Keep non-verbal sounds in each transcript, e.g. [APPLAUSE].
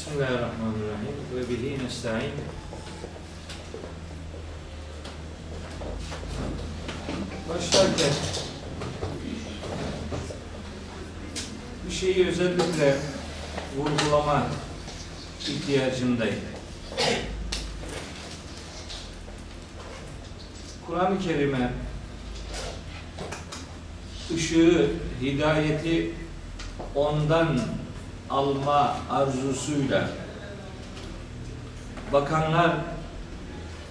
Bismillahirrahmanirrahim. Ve bihi nesta'in. Başlarken bir şeyi özellikle vurgulama ihtiyacındayım. Kur'an-ı Kerim'e ışığı, hidayeti ondan alma arzusuyla bakanlar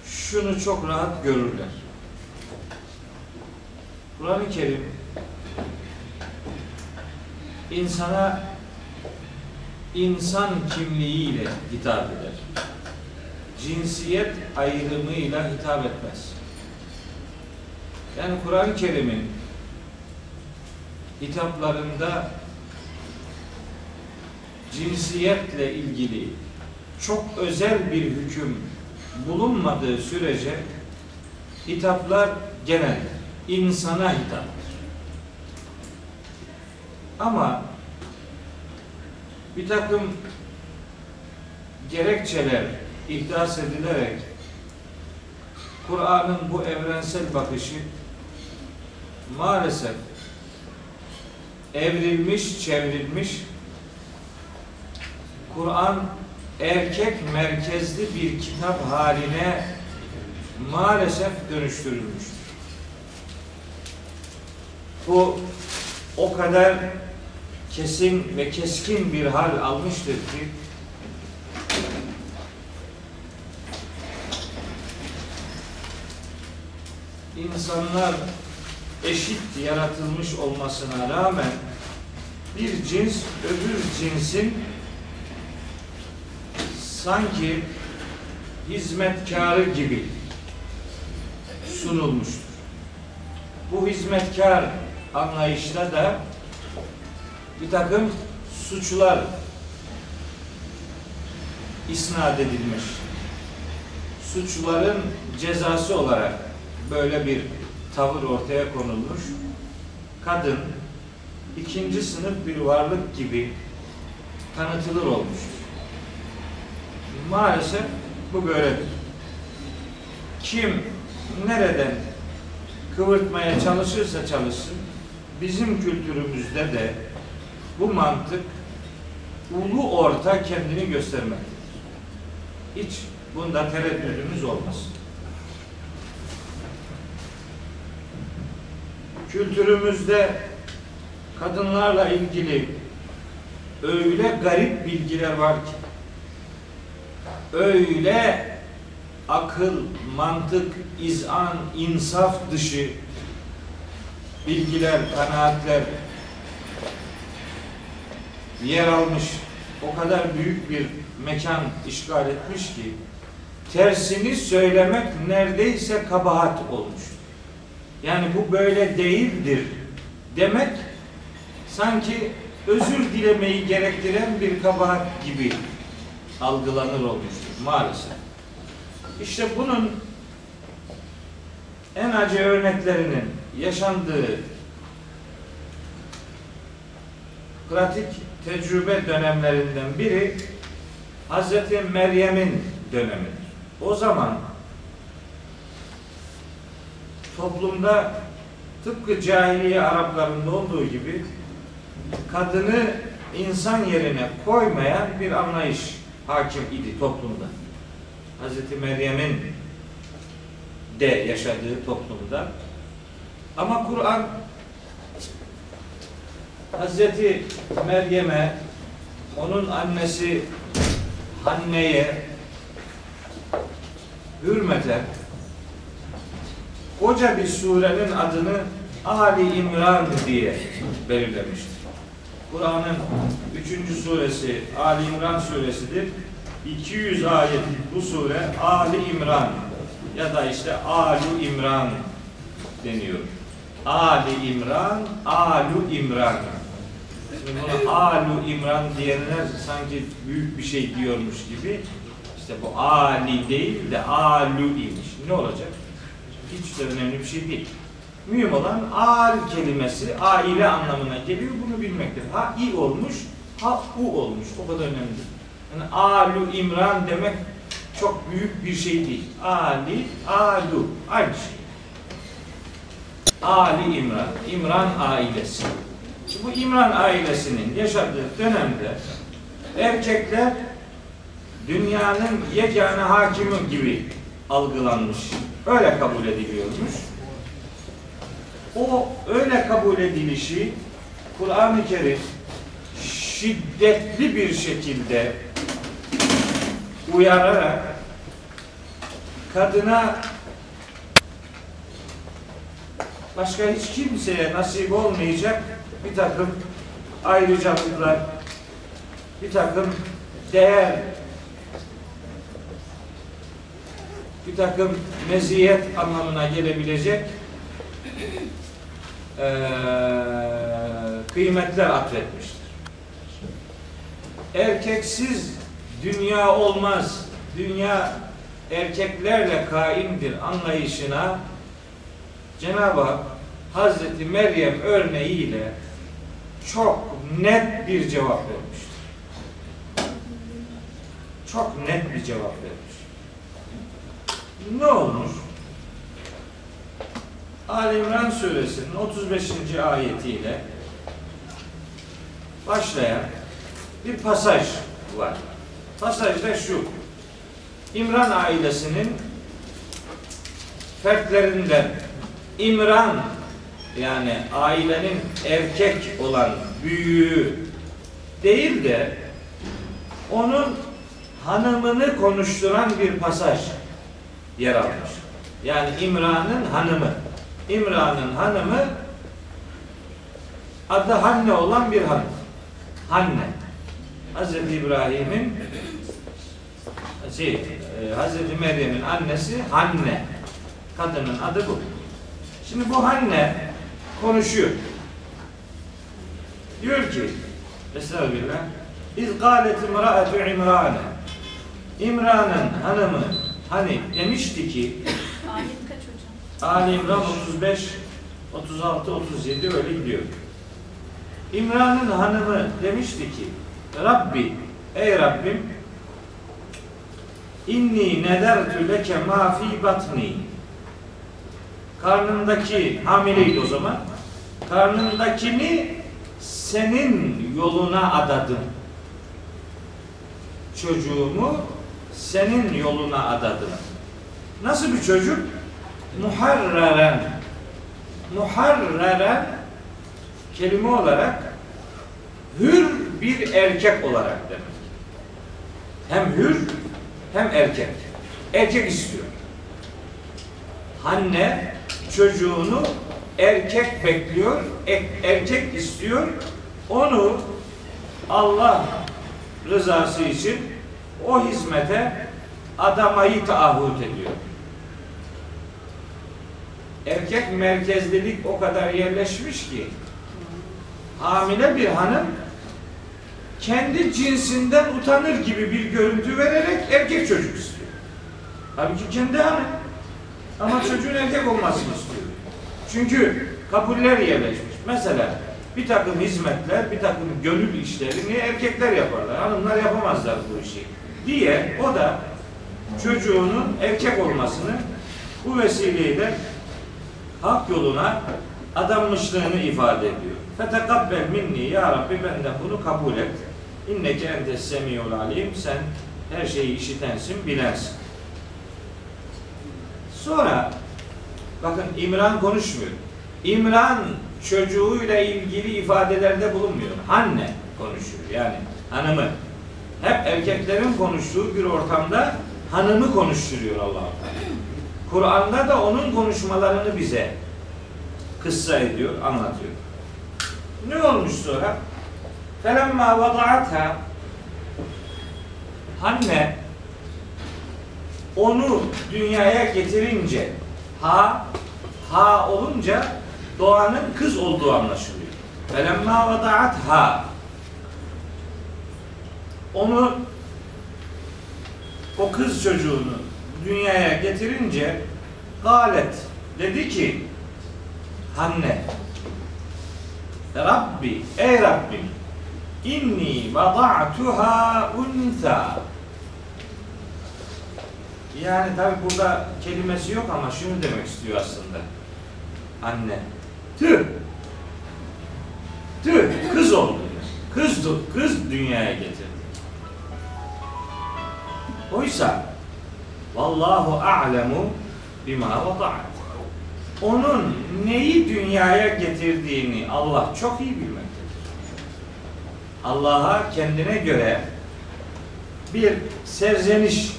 şunu çok rahat görürler. Kur'an-ı Kerim insana insan kimliğiyle hitap eder. Cinsiyet ayrımıyla hitap etmez. Yani Kur'an-ı Kerim'in hitaplarında cinsiyetle ilgili çok özel bir hüküm bulunmadığı sürece hitaplar genel insana hitaptır. Ama bir takım gerekçeler ihdas edilerek Kur'an'ın bu evrensel bakışı maalesef evrilmiş, çevrilmiş Kur'an erkek merkezli bir kitap haline maalesef dönüştürülmüştür. Bu o kadar kesin ve keskin bir hal almıştır ki insanlar eşit yaratılmış olmasına rağmen bir cins öbür cinsin sanki hizmetkarı gibi sunulmuştur. Bu hizmetkar anlayışta da bir takım suçlar isnat edilmiş. Suçların cezası olarak böyle bir tavır ortaya konulmuş. Kadın ikinci sınıf bir varlık gibi tanıtılır olmuştur. Maalesef bu böyledir. Kim nereden kıvırtmaya çalışırsa çalışsın, bizim kültürümüzde de bu mantık ulu orta kendini göstermektedir. Hiç bunda tereddüdümüz olmasın. Kültürümüzde kadınlarla ilgili öyle garip bilgiler var ki öyle akıl, mantık, izan, insaf dışı bilgiler, kanaatler yer almış, o kadar büyük bir mekan işgal etmiş ki tersini söylemek neredeyse kabahat olmuş. Yani bu böyle değildir demek sanki özür dilemeyi gerektiren bir kabahat gibi algılanır olmuştur maalesef. İşte bunun en acı örneklerinin yaşandığı pratik tecrübe dönemlerinden biri Hazreti Meryem'in dönemidir. O zaman toplumda tıpkı cahiliye Araplarında olduğu gibi kadını insan yerine koymayan bir anlayış hakim idi toplumda. Hazreti Meryem'in de yaşadığı toplumda. Ama Kur'an Hazreti Meryem'e onun annesi Hanne'ye hürmeten koca bir surenin adını Ali İmran diye belirlemiştir. Kur'an'ın üçüncü suresi Ali İmran suresidir. 200 ayet bu sure Ali İmran ya da işte Ali İmran deniyor. Ali İmran, Alu İmran. Şimdi Alu İmran diyenler sanki büyük bir şey diyormuş gibi. İşte bu Ali değil de Alu imiş. Ne olacak? Hiç de önemli bir şey değil. Mühim olan al kelimesi aile anlamına geliyor. Bunu bilmektir. Ha i olmuş, ha u olmuş. O kadar önemli. Yani Alu İmran demek çok büyük bir şey değil. Ali, Alu aynı şey. Ali İmran, İmran ailesi. Şimdi bu İmran ailesinin yaşadığı dönemde erkekler dünyanın yegane hakimi gibi algılanmış. Öyle kabul ediliyormuş. O öyle kabul edilişi Kur'an-ı Kerim şiddetli bir şekilde uyararak kadına başka hiç kimseye nasip olmayacak bir takım ayrıcalıklar, bir takım değer, bir takım meziyet anlamına gelebilecek eee, kıymetler atfetmiştir. Erkeksiz dünya olmaz, dünya erkeklerle kaimdir anlayışına Cenab-ı Hak Hazreti Meryem örneğiyle çok net bir cevap vermiştir. Çok net bir cevap vermiş. Ne olmuş? Ali İmran suresinin 35. ayetiyle başlayan bir pasaj var. Pasajda şu. İmran ailesinin fertlerinden İmran yani ailenin erkek olan büyüğü değil de onun hanımını konuşturan bir pasaj yer almış. Yani İmran'ın hanımı. İmran'ın hanımı adı Hanne olan bir hanım. Hanne. Hazreti İbrahim'in şey, e, Hazreti Meryem'in annesi Hanne. Kadının adı bu. Şimdi bu Hanne konuşuyor. Diyor ki Estağfirullah İz gâlet imra'atu İmran'e İmran'ın hanımı hani demişti ki? Ali İmran 35 36 37 öyle gidiyor. İmran'ın hanımı demişti ki Rabbi ey Rabbim inni nedertü leke ma fi batni. Karnındaki hamileydi o zaman. Karnındakini senin yoluna adadım. Çocuğumu senin yoluna adadım. Nasıl bir çocuk muharreren muharreren kelime olarak hür bir erkek olarak demek. Hem hür hem erkek. Erkek istiyor. Anne çocuğunu erkek bekliyor, erkek istiyor. Onu Allah rızası için o hizmete adamayı taahhüt ediyor. Erkek merkezlilik o kadar yerleşmiş ki hamile bir hanım kendi cinsinden utanır gibi bir görüntü vererek erkek çocuk istiyor. Halbuki kendi hanım. Ama çocuğun erkek olmasını istiyor. Çünkü kabuller yerleşmiş. Mesela bir takım hizmetler, bir takım gönül işlerini erkekler yaparlar. Hanımlar yapamazlar bu işi. Diye o da çocuğunun erkek olmasını bu vesileyle hak yoluna adanmışlığını ifade ediyor. Fetekabbel minni ya Rabbi benden bunu kabul et. İnneke entes semiyul alim. Sen her şeyi işitensin, bilensin. Sonra bakın İmran konuşmuyor. İmran çocuğuyla ilgili ifadelerde bulunmuyor. Anne konuşuyor yani hanımı. Hep erkeklerin konuştuğu bir ortamda hanımı konuşturuyor allah Kur'an'da da onun konuşmalarını bize kıssa ediyor, anlatıyor. Ne olmuş sonra? Felemma vada'atha Hanne onu dünyaya getirince ha ha olunca doğanın kız olduğu anlaşılıyor. Felemma vada'at ha onu o kız çocuğunu dünyaya getirince galet dedi ki Hanne Rabbi ey Rabbim inni vada'tuha untha yani tabi burada kelimesi yok ama şunu demek istiyor aslında. Anne. Tüh. Tüh. Kız oldu. Kız, kız dünyaya getirdi. Oysa Vallahu a'lemu bima vada'at. Onun neyi dünyaya getirdiğini Allah çok iyi bilmektedir. Allah'a kendine göre bir serzeniş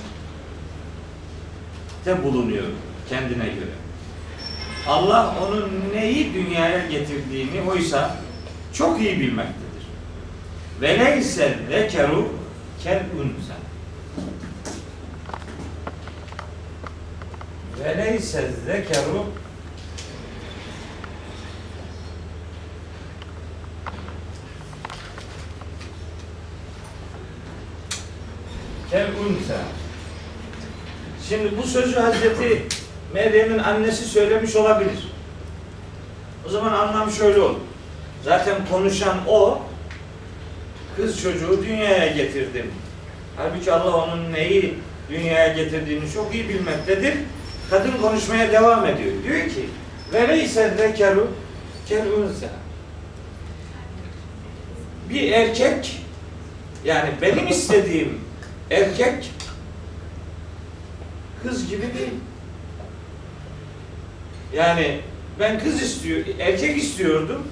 de bulunuyor kendine göre. Allah onun neyi dünyaya getirdiğini oysa çok iyi bilmektedir. Ve leyse zekeru kel unsa. Ve leyse zekeru kel unsa. Şimdi bu sözü Hazreti Meryem'in annesi söylemiş olabilir. O zaman anlam şöyle olur. Zaten konuşan o, kız çocuğu dünyaya getirdim. Halbuki Allah onun neyi dünyaya getirdiğini çok iyi bilmektedir. Kadın konuşmaya devam ediyor. Diyor ki, Veleyse zekeru kel unsa. Bir erkek, yani benim istediğim erkek kız gibi değil. Yani ben kız istiyor, erkek istiyordum.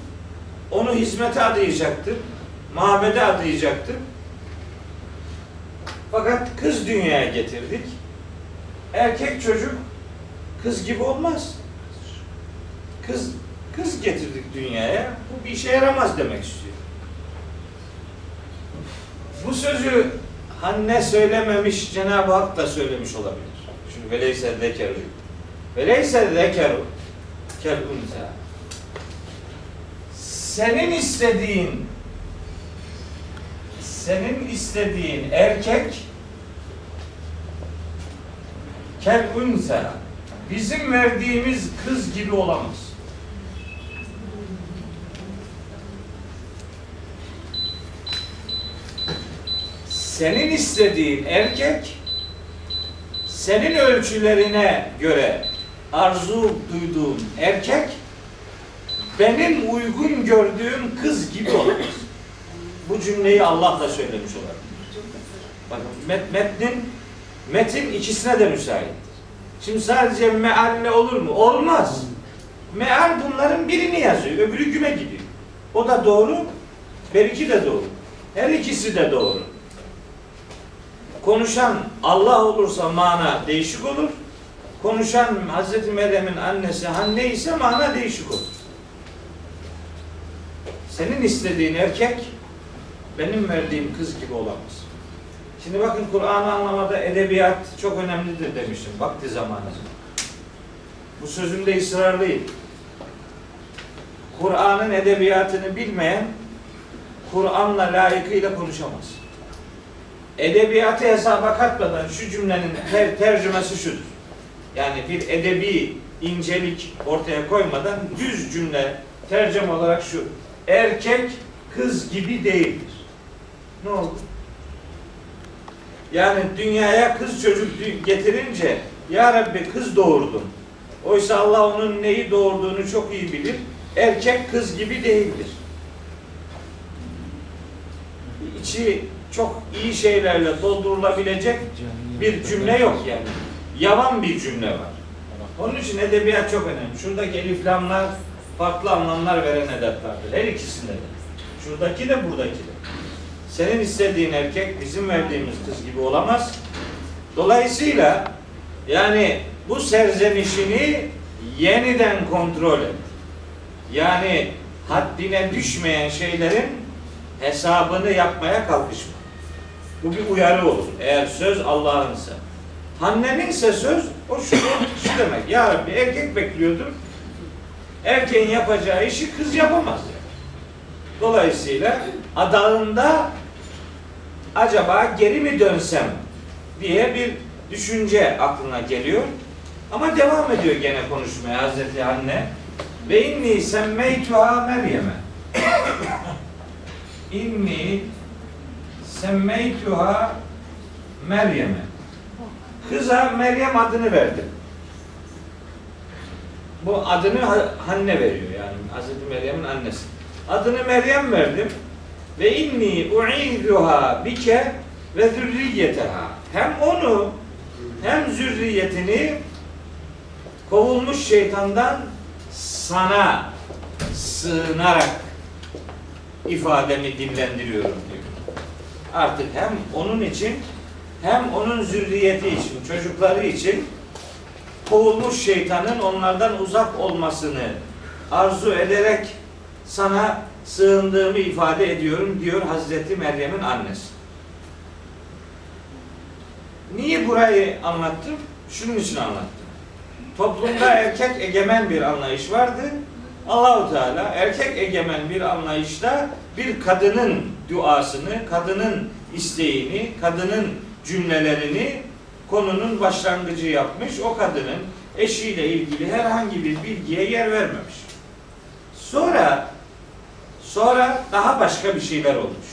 Onu hizmete adayacaktım. Mabede adayacaktım. Fakat kız dünyaya getirdik. Erkek çocuk kız gibi olmaz. Kız kız getirdik dünyaya. Bu bir işe yaramaz demek istiyor. Bu sözü Hanne söylememiş, Cenab-ı Hak da söylemiş olabilir. Çünkü veleyse zekeru. Veleyse zekeru kel unsa. Senin istediğin senin istediğin erkek kel unsa bizim verdiğimiz kız gibi olamaz. Senin istediğin erkek senin ölçülerine göre arzu duyduğun erkek benim uygun gördüğüm kız gibi olamaz. Bu cümleyi Allah da söylemiş olabilir. Bakın met, metnin metin ikisine de müsaittir. Şimdi sadece mealle olur mu? Olmaz. Meal bunların birini yazıyor, öbürü güme gidiyor. O da doğru, belki de doğru. Her ikisi de doğru. Konuşan Allah olursa mana değişik olur. Konuşan Hazreti Meryem'in annesi Hanne ise mana değişik olur. Senin istediğin erkek benim verdiğim kız gibi olamaz. Şimdi bakın Kur'an'ı anlamada edebiyat çok önemlidir demiştim vakti zamanı. Bu sözümde ısrarlıyım. Kur'an'ın edebiyatını bilmeyen Kur'an'la layıkıyla konuşamaz. Edebiyatı hesaba katmadan şu cümlenin ter tercümesi şudur. Yani bir edebi incelik ortaya koymadan düz cümle tercüme olarak şu. Erkek kız gibi değildir. Ne oldu? Yani dünyaya kız çocuk getirince Ya Rabbi kız doğurdun. Oysa Allah onun neyi doğurduğunu çok iyi bilir. Erkek kız gibi değildir. İçi çok iyi şeylerle doldurulabilecek bir cümle yok yani. Yavan bir cümle var. Onun için edebiyat çok önemli. Şuradaki eliflamlar farklı anlamlar veren edatlardır. Her ikisinde de. Şuradaki de buradaki de. Senin istediğin erkek bizim verdiğimiz kız gibi olamaz. Dolayısıyla yani bu serzenişini yeniden kontrol et. Yani haddine düşmeyen şeylerin hesabını yapmaya kalkışma. Bu bir uyarı olur. Eğer söz Allah'ınsa. Hanne'ninse söz o şu, şu demek. Ya Rabbi erkek bekliyordum. Erkeğin yapacağı işi kız yapamaz. Yani. Dolayısıyla adağında acaba geri mi dönsem diye bir düşünce aklına geliyor. Ama devam ediyor gene konuşmaya Hazreti Anne. Ve [COUGHS] inni semmeytuha Meryem'e. inni semmeytuha Meryem'e. Kıza Meryem adını verdim. Bu adını Ha- Hanne veriyor yani Hazreti Meryem'in annesi. Adını Meryem verdim. Ve inni u'iduha bike ve zürriyeteha. Hem onu hem zürriyetini kovulmuş şeytandan sana sığınarak ifademi dillendiriyorum diyor. Artık hem onun için hem onun zürriyeti için, çocukları için kovulmuş şeytanın onlardan uzak olmasını arzu ederek sana sığındığımı ifade ediyorum diyor Hazreti Meryem'in annesi. Niye burayı anlattım? Şunun için anlattım. Toplumda erkek egemen bir anlayış vardı. Allahu Teala erkek egemen bir anlayışta bir kadının duasını, kadının isteğini, kadının cümlelerini konunun başlangıcı yapmış. O kadının eşiyle ilgili herhangi bir bilgiye yer vermemiş. Sonra sonra daha başka bir şeyler olmuş.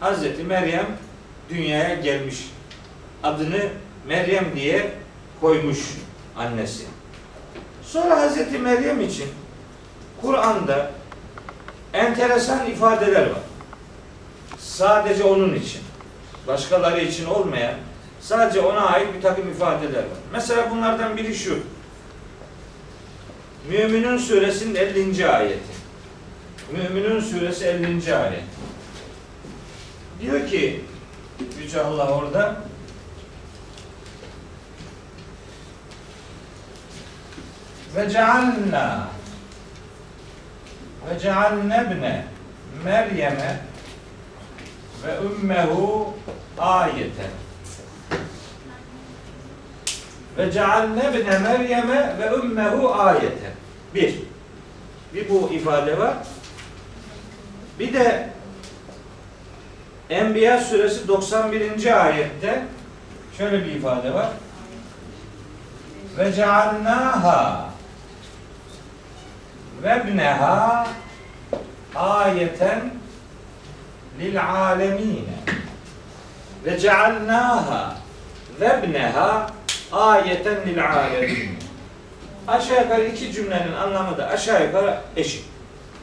Hazreti Meryem dünyaya gelmiş. Adını Meryem diye koymuş annesi. Sonra Hazreti Meryem için Kur'an'da enteresan ifadeler var. Sadece onun için. Başkaları için olmayan sadece ona ait bir takım ifadeler var. Mesela bunlardan biri şu. Müminun suresinin 50. ayeti. Müminun suresi 50. ayet. Diyor ki Yüce Allah orada ve cealna ve cealne ibne Meryem'e ve ümmehu ayeten ve cealne ibne Meryem'e ve ümmehu ayeten bir bir bu ifade var bir de Enbiya suresi 91. ayette şöyle bir ifade var ve cealnaha ve ibneha ayeten lil alemine ve cealnaha ve ibneha ayeten lil alemin aşağı yukarı iki cümlenin anlamı da aşağı yukarı eşit.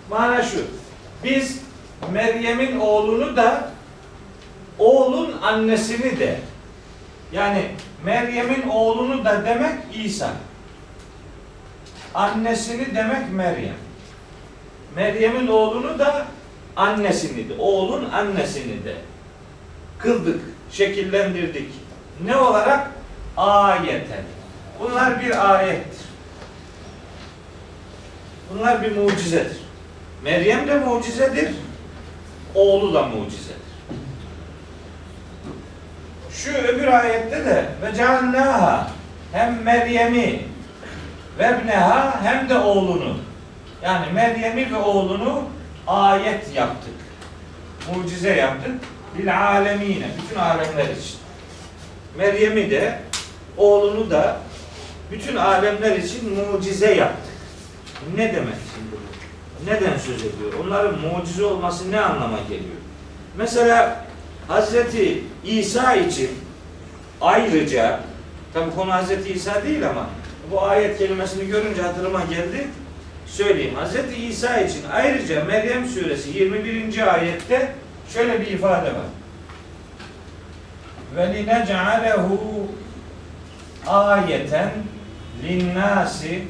Mana şu. Biz Meryem'in oğlunu da oğlun annesini de yani Meryem'in oğlunu da demek İsa. Annesini demek Meryem. Meryem'in oğlunu da annesini de, oğlun annesini de kıldık, şekillendirdik. Ne olarak? Ayeten. Bunlar bir ayettir. Bunlar bir mucizedir. Meryem de mucizedir. Oğlu da mucizedir. Şu öbür ayette de ve cealnaha hem Meryem'i ve ibneha hem de oğlunu yani Meryem'i ve oğlunu ayet yaptık. Mucize yaptık. Bil alemine. Bütün alemler için. Meryem'i de oğlunu da bütün alemler için mucize yaptık. Ne demek? Neden söz ediyor? Onların mucize olması ne anlama geliyor? Mesela Hazreti İsa için ayrıca tabi konu Hazreti İsa değil ama bu ayet kelimesini görünce hatırıma geldi. Söyleyeyim. Hazreti İsa için ayrıca Meryem suresi 21. ayette şöyle bir ifade var. Ve linec'alehu ayeten linnâsi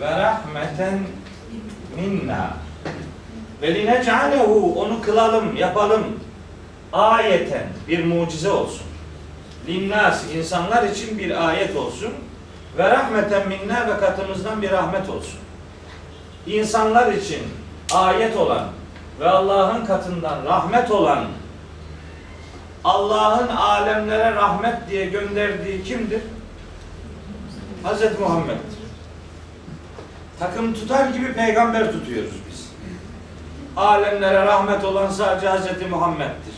ve rahmeten minna ve linec'alehu onu kılalım, yapalım ayeten bir mucize olsun. Linnas insanlar için bir ayet olsun ve rahmeten minna ve katımızdan bir rahmet olsun. İnsanlar için ayet olan ve Allah'ın katından rahmet olan Allah'ın alemlere rahmet diye gönderdiği kimdir? Hz. Muhammed'dir. Takım tutar gibi peygamber tutuyoruz biz. Alemlere rahmet olan sadece Hz. Muhammed'dir.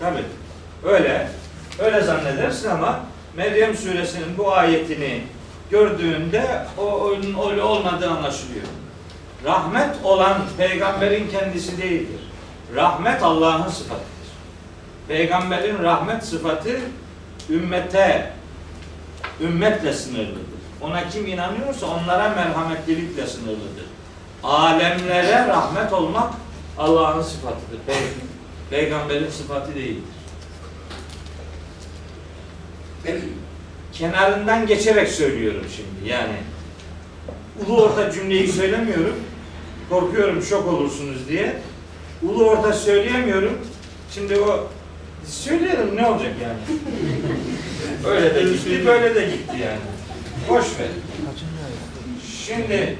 Tabi. Öyle. Öyle zannedersin ama Meryem suresinin bu ayetini gördüğünde o onun öyle olmadığı anlaşılıyor. Rahmet olan peygamberin kendisi değildir. Rahmet Allah'ın sıfatıdır. Peygamberin rahmet sıfatı ümmete, ümmetle sınırlıdır. Ona kim inanıyorsa onlara merhametlilikle sınırlıdır. Alemlere rahmet olmak Allah'ın sıfatıdır. Pey- Peygamberin sıfatı değildir. Kenarından geçerek söylüyorum şimdi yani. Ulu orta cümleyi söylemiyorum. Korkuyorum şok olursunuz diye. Ulu orta söyleyemiyorum. Şimdi o söyleyelim ne olacak yani? [LAUGHS] Öyle de gitti, böyle de gitti yani. Boş ver. Şimdi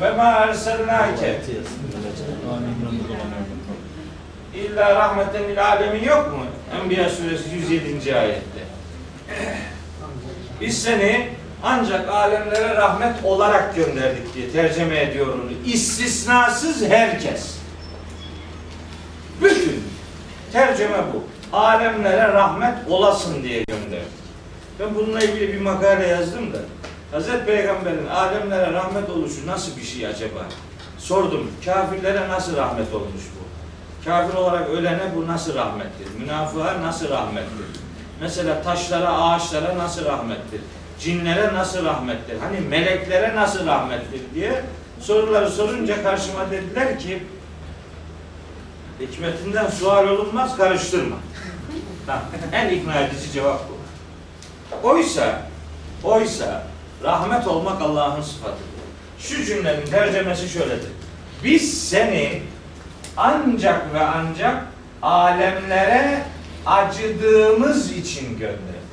ve ma erselnake illa rahmeten lil alemin yok mu? Enbiya suresi 107. ayette. Biz seni ancak alemlere rahmet olarak gönderdik diye tercüme ediyor onu. İstisnasız herkes. Bütün tercüme bu. Alemlere rahmet olasın diye gönderdik. Ben bununla ilgili bir makale yazdım da Hazreti Peygamber'in alemlere rahmet oluşu nasıl bir şey acaba? Sordum. Kafirlere nasıl rahmet olmuş bu? Kafir olarak ölene bu nasıl rahmettir? Münafığa nasıl rahmettir? Mesela taşlara, ağaçlara nasıl rahmettir? Cinlere nasıl rahmettir? Hani meleklere nasıl rahmettir diye soruları sorunca karşıma dediler ki hikmetinden sual olunmaz karıştırma. En ikna edici cevap bu. Oysa, oysa rahmet olmak Allah'ın sıfatıdır. Şu cümlenin tercemesi şöyledir. Biz seni ancak ve ancak alemlere acıdığımız için gönderdik.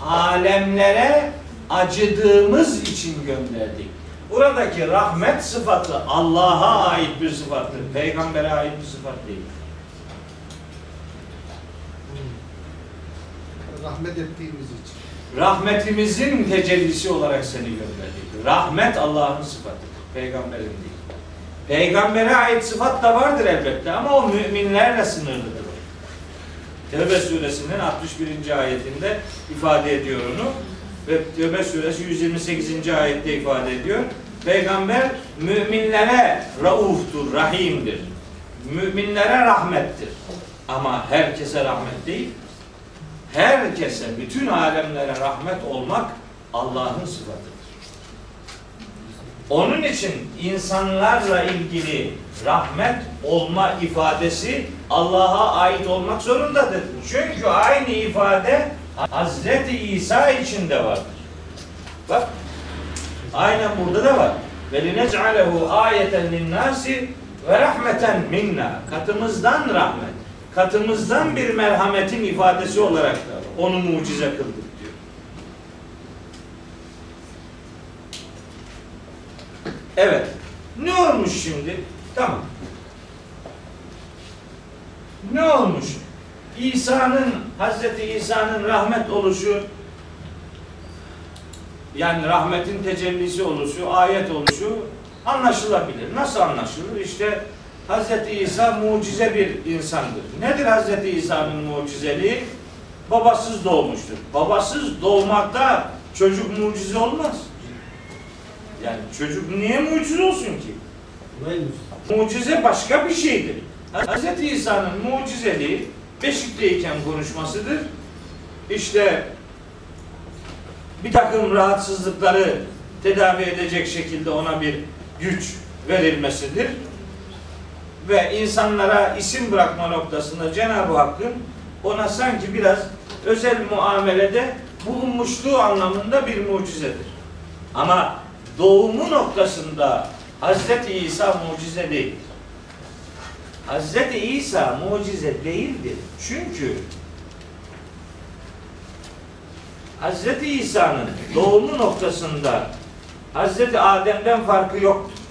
Alemlere acıdığımız için gönderdik. Buradaki rahmet sıfatı Allah'a ait bir sıfattır. Peygambere ait bir sıfat değil. Rahmet ettiğimiz için. Rahmetimizin tecellisi olarak seni gönderdik. Rahmet Allah'ın sıfatıdır. Peygamberin değil. Peygambere ait sıfat da vardır elbette ama o müminlerle sınırlıdır. Tevbe suresinin 61. ayetinde ifade ediyor onu. Ve Tevbe suresi 128. ayette ifade ediyor. Peygamber müminlere rauftur, rahimdir. Müminlere rahmettir. Ama herkese rahmet değil. Herkese, bütün alemlere rahmet olmak Allah'ın sıfatıdır. Onun için insanlarla ilgili rahmet olma ifadesi Allah'a ait olmak zorundadır. Çünkü aynı ifade Hazreti İsa için de vardır. Bak, aynen burada da var. Ve linec'alehu ayeten linnâsi ve rahmeten minna. Katımızdan rahmet, katımızdan bir merhametin ifadesi olarak da onu mucize kıldık diyor. Evet. Ne olmuş şimdi? Tamam. Ne olmuş? İsa'nın, Hazreti İsa'nın rahmet oluşu, yani rahmetin tecellisi oluşu, ayet oluşu anlaşılabilir. Nasıl anlaşılır? İşte Hazreti İsa mucize bir insandır. Nedir Hazreti İsa'nın mucizeliği? Babasız doğmuştur. Babasız doğmakta çocuk mucize olmaz. Yani çocuk niye mucize olsun ki? Mucize başka bir şeydir. Hz. İsa'nın mucizeliği beşikteyken konuşmasıdır. İşte bir takım rahatsızlıkları tedavi edecek şekilde ona bir güç verilmesidir. Ve insanlara isim bırakma noktasında Cenab-ı Hakk'ın ona sanki biraz özel muamelede bulunmuşluğu anlamında bir mucizedir. Ama doğumu noktasında Hazreti İsa mucize değildir. Hazreti İsa mucize değildir. Çünkü Hazreti İsa'nın doğumu noktasında Hazreti Adem'den farkı yoktur.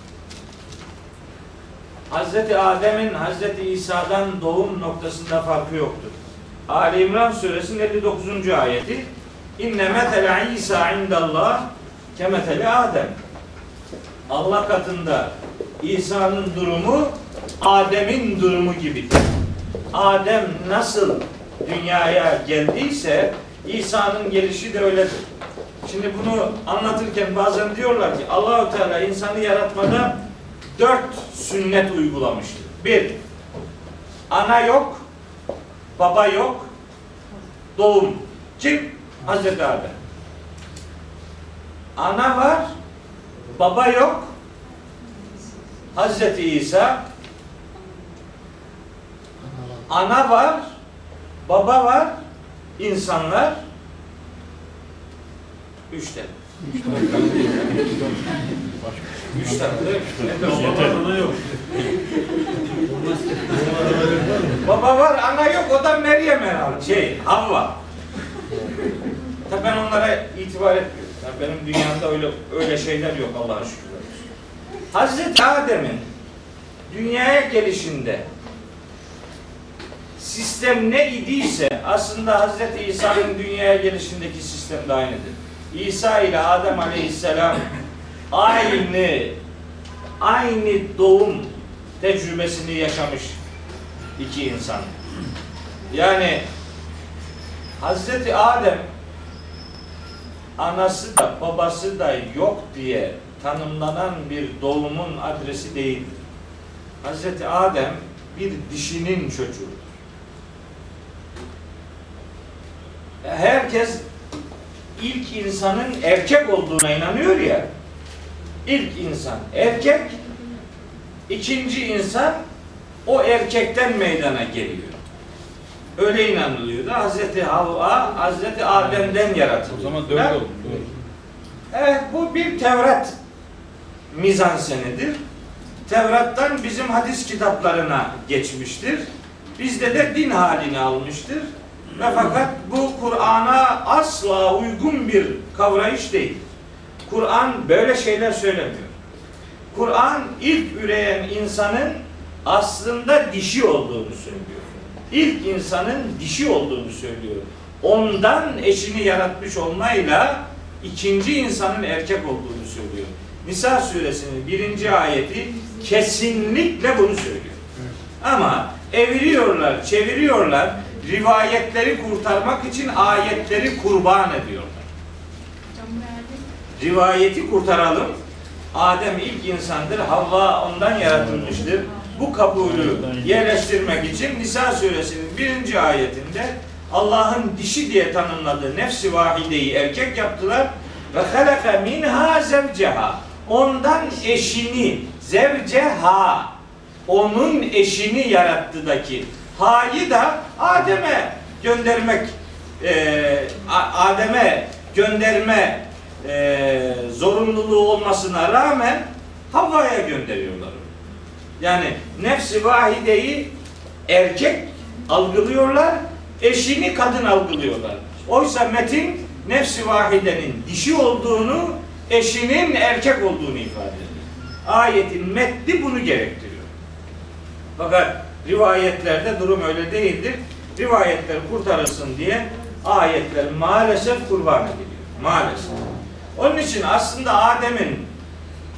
Hazreti Adem'in Hazreti İsa'dan doğum noktasında farkı yoktur. Ali İmran suresinin 59. ayeti İnne metele İsa indallah kemeteli Adem. Allah katında İsa'nın durumu Adem'in durumu gibidir. Adem nasıl dünyaya geldiyse İsa'nın gelişi de öyledir. Şimdi bunu anlatırken bazen diyorlar ki Allahu Teala insanı yaratmada dört sünnet uygulamıştır. Bir, ana yok, baba yok, doğum. Kim? Hazreti Adem. Ana var, baba yok. Hazreti İsa. Ana var, baba var, insanlar. Üç tane. Üç tane de yok. Baba var, ana yok. O da Meryem herhalde. Şey, Havva. Tabii ben onlara itibar etmiyorum. Yani benim dünyamda öyle öyle şeyler yok Allah'a şükür. Hazreti Adem'in dünyaya gelişinde sistem ne idiyse aslında Hazreti İsa'nın dünyaya gelişindeki sistem de aynıdır. İsa ile Adem Aleyhisselam aynı aynı doğum tecrübesini yaşamış iki insan. Yani Hazreti Adem anası da babası da yok diye tanımlanan bir doğumun adresi değildir. Hazreti Adem bir dişinin çocuğudur. Herkes ilk insanın erkek olduğuna inanıyor ya. İlk insan erkek, ikinci insan o erkekten meydana geliyor. Öyle inanılıyordu. Hazreti Havva, Hazreti Adem'den yaratılıyor. O zaman dört oldu. Evet bu bir Tevrat mizansenidir. Tevrat'tan bizim hadis kitaplarına geçmiştir. Bizde de din halini almıştır. Ve fakat bu Kur'an'a asla uygun bir kavrayış değil. Kur'an böyle şeyler söylemiyor. Kur'an ilk üreyen insanın aslında dişi olduğunu söylüyor. İlk insanın dişi olduğunu söylüyor. Ondan eşini yaratmış olmayla ikinci insanın erkek olduğunu söylüyor. Nisa suresinin birinci ayeti kesinlikle bunu söylüyor. Ama eviriyorlar, çeviriyorlar, rivayetleri kurtarmak için ayetleri kurban ediyorlar. Rivayeti kurtaralım. Adem ilk insandır, Havva ondan yaratılmıştır. Bu kabulü yerleştirmek için Nisa suresinin birinci ayetinde Allah'ın dişi diye tanımladığı nefsi vahideyi erkek yaptılar ve halaka minha zevceha ondan eşini zevceha onun eşini yarattı,daki ha'yı da Adem'e göndermek e, Adem'e gönderme e, zorunluluğu olmasına rağmen Havva'ya gönderiyorlar. Yani nefsi vahideyi erkek algılıyorlar, eşini kadın algılıyorlar. Oysa metin nefsi vahidenin dişi olduğunu, eşinin erkek olduğunu ifade ediyor. Ayetin metni bunu gerektiriyor. Fakat rivayetlerde durum öyle değildir. Rivayetler kurtarılsın diye ayetler maalesef kurban ediliyor. Maalesef. Onun için aslında Adem'in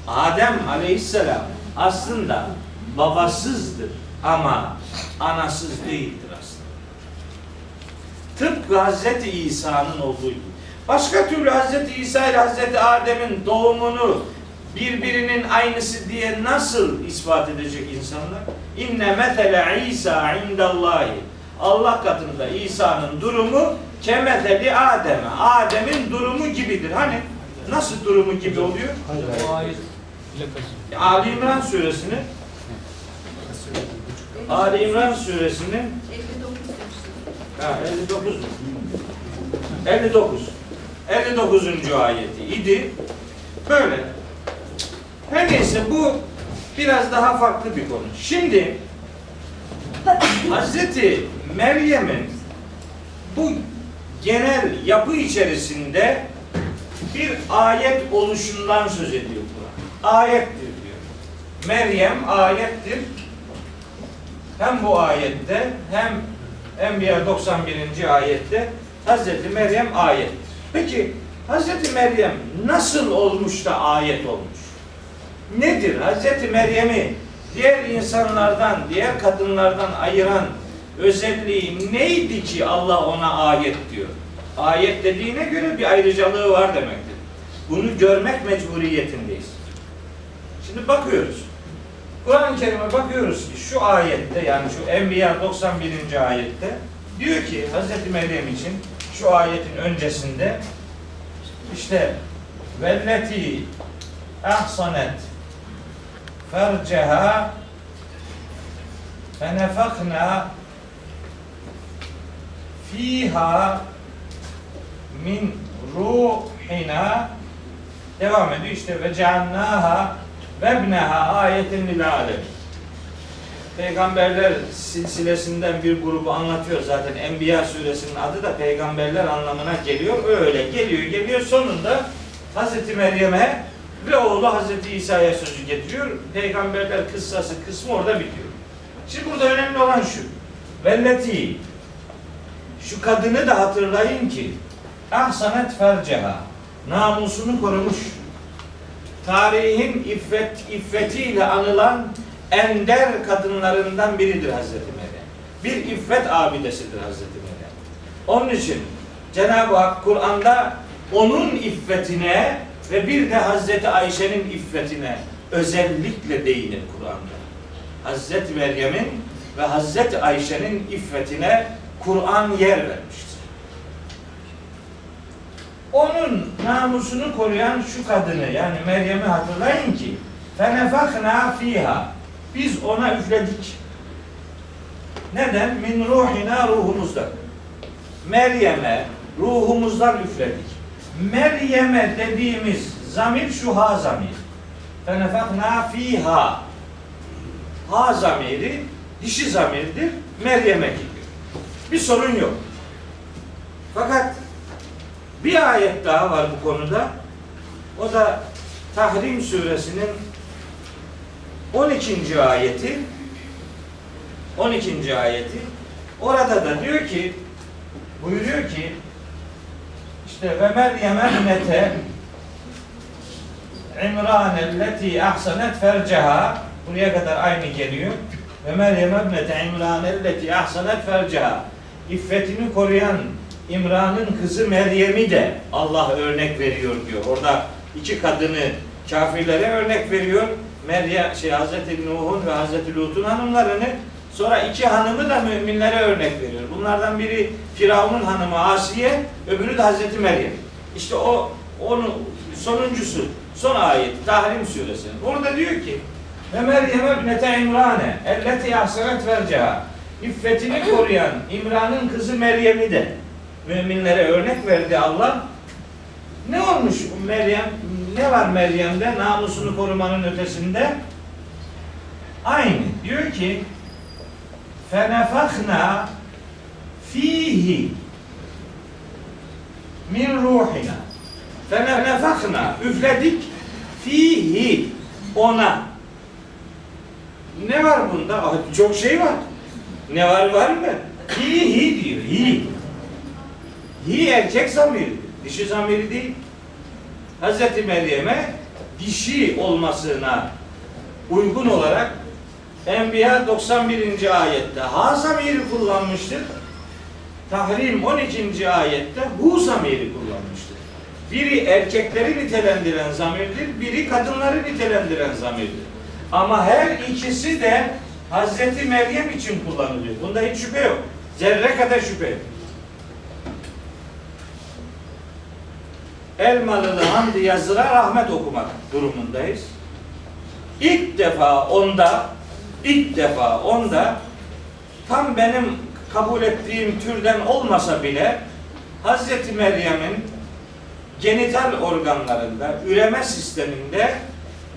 Adem aleyhisselam aslında babasızdır ama anasız değildir aslında. Tıpkı Hazreti İsa'nın olduğu gibi. Başka türlü Hazreti İsa ile Hazreti Adem'in doğumunu birbirinin aynısı diye nasıl ispat edecek insanlar? İnne mesele İsa indallahi. Allah katında İsa'nın durumu kemetheli Adem'e. Adem'in durumu gibidir. Hani nasıl durumu gibi oluyor? Ali İmran suresinin Ali İmran suresinin 59 demiştim. ha, 59 mu? 59 59. ayeti idi. Böyle. Her neyse bu biraz daha farklı bir konu. Şimdi Hazreti Meryem'in bu genel yapı içerisinde bir ayet oluşundan söz ediyor Kur'an. Ayettir diyor. Meryem ayettir. Hem bu ayette hem Enbiya 91. ayette Hazreti Meryem ayettir. Peki Hazreti Meryem nasıl olmuş da ayet olmuş? Nedir? Hazreti Meryem'i diğer insanlardan, diğer kadınlardan ayıran özelliği neydi ki Allah ona ayet diyor? Ayet dediğine göre bir ayrıcalığı var demektir. Bunu görmek mecburiyetindeyiz. Şimdi bakıyoruz. Kur'an-ı Kerim'e bakıyoruz ki şu ayette yani şu Enbiya 91. ayette diyor ki Hz. Meryem için şu ayetin öncesinde işte velleti ahsanet ferceha fenefakna fiha min ruhina devam ediyor işte ve ceannaha ve ibneha ayetin lil. Peygamberler silsilesinden bir grubu anlatıyor zaten. Enbiya suresinin adı da peygamberler anlamına geliyor. Öyle geliyor geliyor sonunda Hazreti Meryem'e ve oğlu Hazreti İsa'ya sözü getiriyor. Peygamberler kıssası kısmı orada bitiyor. Şimdi burada önemli olan şu. Velleti şu kadını da hatırlayın ki ahsanet ferceha namusunu korumuş. Tarihin iffet, iffetiyle anılan ender kadınlarından biridir Hazreti Meryem. Bir iffet abidesidir Hazreti Meryem. Onun için Cenab-ı Hak Kur'an'da onun iffetine ve bir de Hazreti Ayşe'nin iffetine özellikle değinir Kur'an'da. Hazreti Meryem'in ve Hazreti Ayşe'nin iffetine Kur'an yer vermiştir. Onun namusunu koruyan şu kadını yani Meryem'i hatırlayın ki fenefakna fiha biz ona üfledik. Neden? Min ruhina ruhumuzdan. Meryem'e ruhumuzdan üfledik. Meryem'e dediğimiz zamir şu ha zamir. Fenefakna fiha. Ha zamiri dişi zamirdir. Meryem'e gidiyor. Bir sorun yok. Fakat bir ayet daha var bu konuda. O da Tahrim suresinin 12. ayeti 12. ayeti orada da diyor ki buyuruyor ki işte ve Meryem ennete İmran elleti ahsanet ferceha buraya kadar aynı geliyor. Ve Meryem ennete İmran elleti ahsanet ferceha İffetini koruyan İmran'ın kızı Meryem'i de Allah örnek veriyor diyor. Orada iki kadını kafirlere örnek veriyor. Meryem şey Hazreti Nuh'un ve Hazreti Lut'un hanımlarını sonra iki hanımı da müminlere örnek veriyor. Bunlardan biri Firavun'un hanımı Asiye, öbürü de Hazreti Meryem. İşte o onun sonuncusu son ayet Tahrim suresinin. Orada diyor ki ve Meryem ebnete İmrane elleti ahsenet verceha İffetini koruyan İmran'ın kızı Meryem'i de müminlere örnek verdi Allah. Ne olmuş Meryem? Ne var Meryem'de? Namusunu korumanın ötesinde. Aynı. Diyor ki fenefakna fihi min ruhina fenefakna üfledik fihi ona ne var bunda? Çok şey var. Ne var var mı? Hi hi diyor. Hi. Hi erkek zamiri. Dişi zamiri değil. Hazreti Meryem'e dişi olmasına uygun olarak Enbiya 91. ayette ha zamiri kullanmıştır. Tahrim 12. ayette hu zamiri kullanmıştır. Biri erkekleri nitelendiren zamirdir, biri kadınları nitelendiren zamirdir. Ama her ikisi de Hazreti Meryem için kullanılıyor. Bunda hiç şüphe yok. Zerre kadar şüphe yok. Elmalılı Hamdi Yazır'a rahmet okumak durumundayız. İlk defa onda ilk defa onda tam benim kabul ettiğim türden olmasa bile Hazreti Meryem'in genital organlarında, üreme sisteminde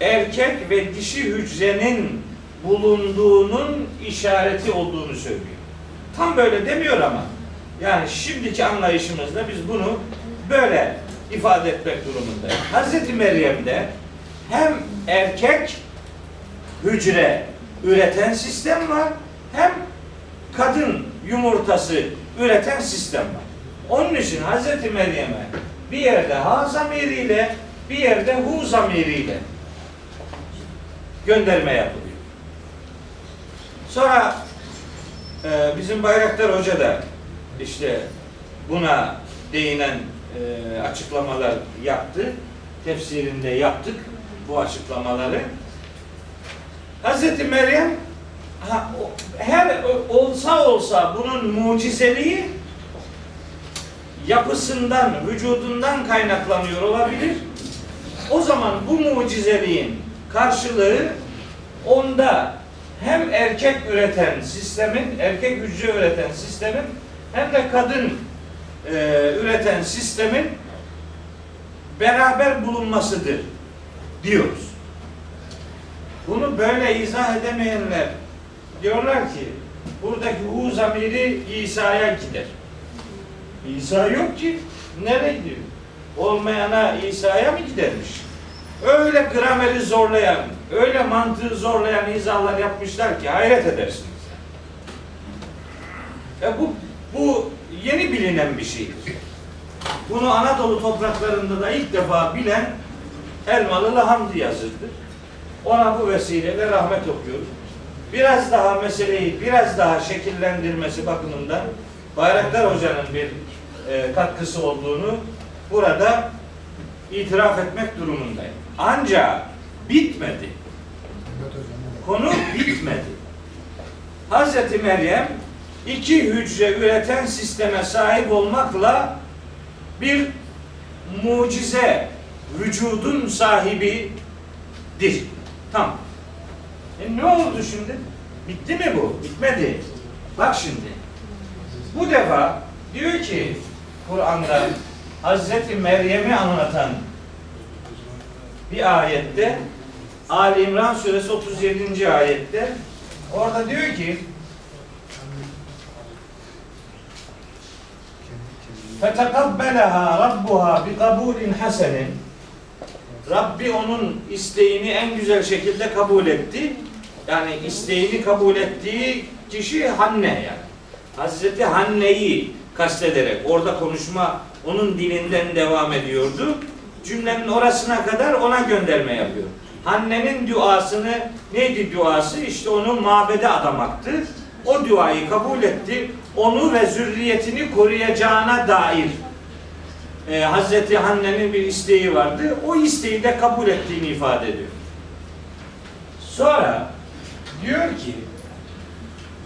erkek ve dişi hücrenin bulunduğunun işareti olduğunu söylüyor. Tam böyle demiyor ama yani şimdiki anlayışımızda biz bunu böyle ifade etmek durumundayız. Hazreti Meryem'de hem erkek hücre üreten sistem var hem kadın yumurtası üreten sistem var. Onun için Hazreti Meryem'e bir yerde ha zamiriyle bir yerde hu zamiriyle gönderme yapılıyor. Sonra e, bizim Bayraktar Hoca da işte buna değinen e, açıklamalar yaptı. Tefsirinde yaptık bu açıklamaları. Hazreti Meryem ha, her olsa olsa bunun mucizeliği yapısından, vücudundan kaynaklanıyor olabilir. O zaman bu mucizeliğin karşılığı onda hem erkek üreten sistemin, erkek hücre üreten sistemin hem de kadın e, üreten sistemin beraber bulunmasıdır diyoruz. Bunu böyle izah edemeyenler diyorlar ki buradaki hu zamiri İsa'ya gider. İsa yok ki. Nereye gidiyor? Olmayana İsa'ya mı gidermiş? Öyle grameri zorlayan, öyle mantığı zorlayan izahlar yapmışlar ki hayret edersiniz. E bu, bu yeni bilinen bir şeydir. Bunu Anadolu topraklarında da ilk defa bilen Elmalılı Hamdi yazırdı. Ona bu vesileyle rahmet okuyoruz. Biraz daha meseleyi biraz daha şekillendirmesi bakımından Bayraktar Hoca'nın bir e, katkısı olduğunu burada itiraf etmek durumundayım. Ancak bitmedi. Konu bitmedi. Hazreti Meryem iki hücre üreten sisteme sahip olmakla bir mucize vücudun sahibidir. Tamam. E ne oldu şimdi? Bitti mi bu? Bitmedi. Bak şimdi. Bu defa diyor ki Kur'an'da Hazreti Meryem'i anlatan bir ayette Ali İmran suresi 37. ayette orada diyor ki فَتَقَبَّلَهَا رَبُّهَا بِقَبُولٍ حَسَنٍ Rabbi onun isteğini en güzel şekilde kabul etti. Yani isteğini kabul ettiği kişi Hanne yani. Hazreti Hanne'yi kastederek orada konuşma onun dilinden devam ediyordu. Cümlenin orasına kadar ona gönderme yapıyor. Hanne'nin duasını neydi duası? İşte onu mabede adamaktı. O duayı kabul etti. Onu ve zürriyetini koruyacağına dair e, Hazreti Hanne'nin bir isteği vardı. O isteği de kabul ettiğini ifade ediyor. Sonra diyor ki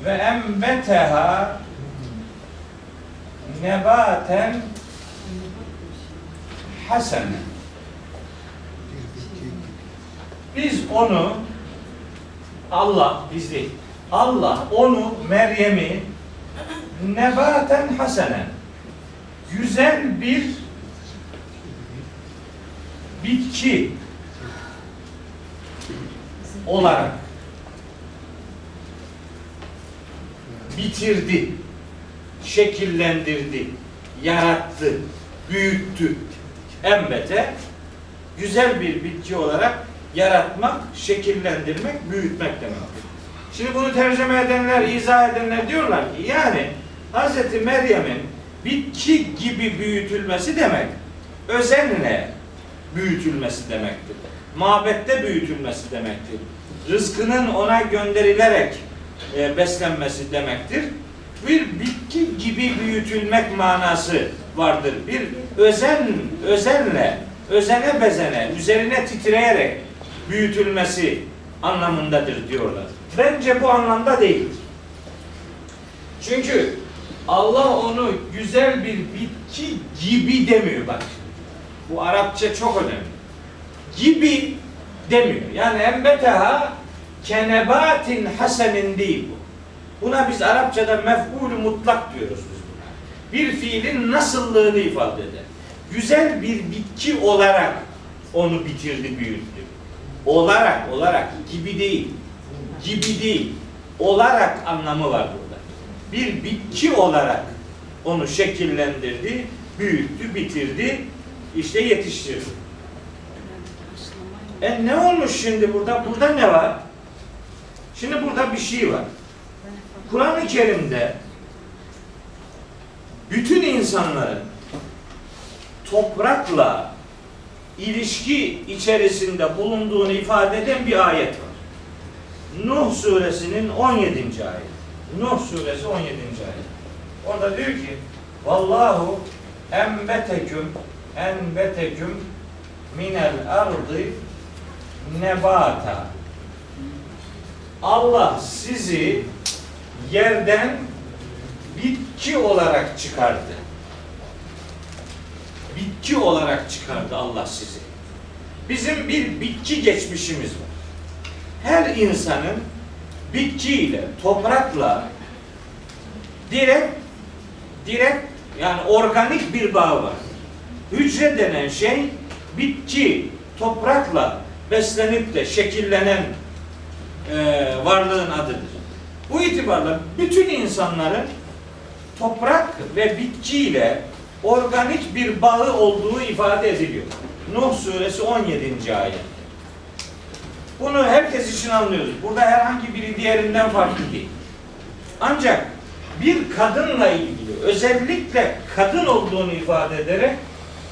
ve embeteha nebaten hasene biz onu Allah biz değil Allah onu Meryem'i nebaten hasenen güzel bir bitki olarak bitirdi, şekillendirdi, yarattı, büyüttü. Embete güzel bir bitki olarak yaratmak, şekillendirmek, büyütmek demektir. Şimdi bunu tercüme edenler, izah edenler diyorlar ki yani Hz. Meryem'in bitki gibi büyütülmesi demek özenle büyütülmesi demektir. Mabette büyütülmesi demektir. Rızkının ona gönderilerek e, beslenmesi demektir. Bir bitki gibi büyütülmek manası vardır. Bir özen, özenle, özene bezene, üzerine titreyerek büyütülmesi anlamındadır diyorlar. Bence bu anlamda değildir. Çünkü Allah onu güzel bir bitki gibi demiyor bak. Bu Arapça çok önemli. Gibi demiyor. Yani embeteha kenebatin hasenin değil bu. Buna biz Arapçada mef'ul mutlak diyoruz biz buna. Bir fiilin nasıllığını ifade eder. Güzel bir bitki olarak onu bitirdi, büyüttü. Olarak, olarak, gibi değil. Gibi değil. Olarak anlamı var burada. Bir bitki olarak onu şekillendirdi, büyüttü, bitirdi, işte yetiştirdi. E ne olmuş şimdi burada? Burada ne var? Şimdi burada bir şey var. Kur'an-ı Kerim'de bütün insanların toprakla ilişki içerisinde bulunduğunu ifade eden bir ayet var. Nuh suresinin 17. ayet. Nuh suresi 17. ayet. Orada diyor ki Vallahu embeteküm enbeteküm minel ardı nebata Allah sizi yerden bitki olarak çıkardı. Bitki olarak çıkardı Allah sizi. Bizim bir bitki geçmişimiz var. Her insanın bitkiyle, toprakla direkt direkt yani organik bir bağ var. Hücre denen şey bitki, toprakla beslenip de şekillenen e, varlığın adıdır. Bu itibarla bütün insanların toprak ve bitkiyle organik bir bağı olduğu ifade ediliyor. Nuh suresi 17. ayet. Bunu herkes için anlıyoruz. Burada herhangi biri diğerinden farklı değil. Ancak bir kadınla ilgili özellikle kadın olduğunu ifade ederek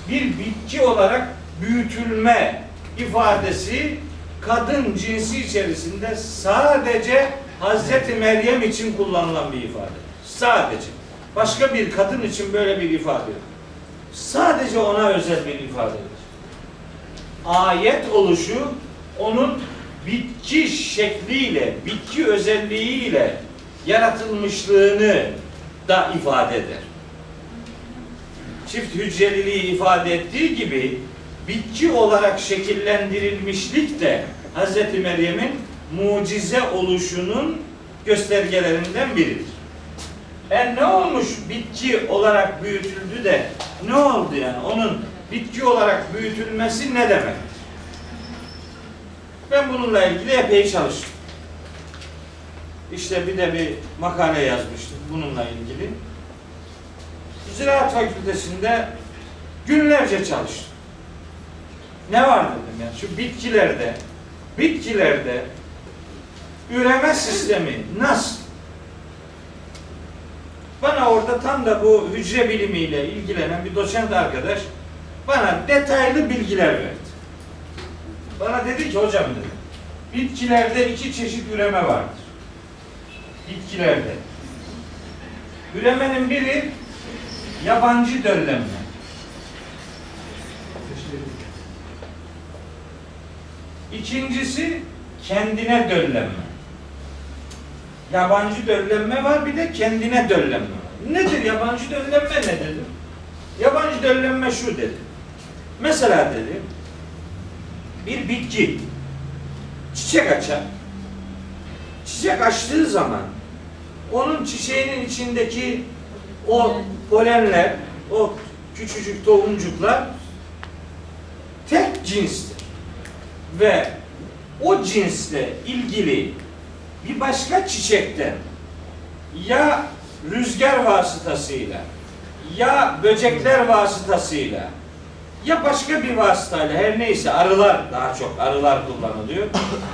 bir bitki olarak büyütülme ifadesi kadın cinsi içerisinde sadece Hazreti Meryem için kullanılan bir ifade. Sadece. Başka bir kadın için böyle bir ifade yok. Sadece ona özel bir ifadedir. Ayet oluşu onun bitki şekliyle, bitki özelliğiyle yaratılmışlığını da ifade eder. Çift hücreliliği ifade ettiği gibi bitki olarak şekillendirilmişlik de Hz. Meryem'in mucize oluşunun göstergelerinden biridir. E ne olmuş bitki olarak büyütüldü de ne oldu yani? Onun bitki olarak büyütülmesi ne demek? Ben bununla ilgili epey çalıştım. İşte bir de bir makale yazmıştım bununla ilgili. Ziraat Fakültesi'nde günlerce çalıştım. Ne var dedim ya şu bitkilerde bitkilerde üreme sistemi nasıl? Bana orada tam da bu hücre bilimiyle ilgilenen bir doçent arkadaş bana detaylı bilgiler verdi. Bana dedi ki hocam dedi, bitkilerde iki çeşit üreme vardır. Bitkilerde. Üremenin biri yabancı döllenme. İkincisi kendine döllenme. Yabancı döllenme var bir de kendine döllenme. Nedir yabancı döllenme ne dedim? Yabancı döllenme şu dedi. Mesela dedi bir bitki çiçek açar. Çiçek açtığı zaman onun çiçeğinin içindeki o polenler, o küçücük tohumcuklar tek cinstir. Ve o cinsle ilgili bir başka çiçekten ya rüzgar vasıtasıyla ya böcekler vasıtasıyla ya başka bir vasıtayla her neyse arılar daha çok arılar kullanılıyor.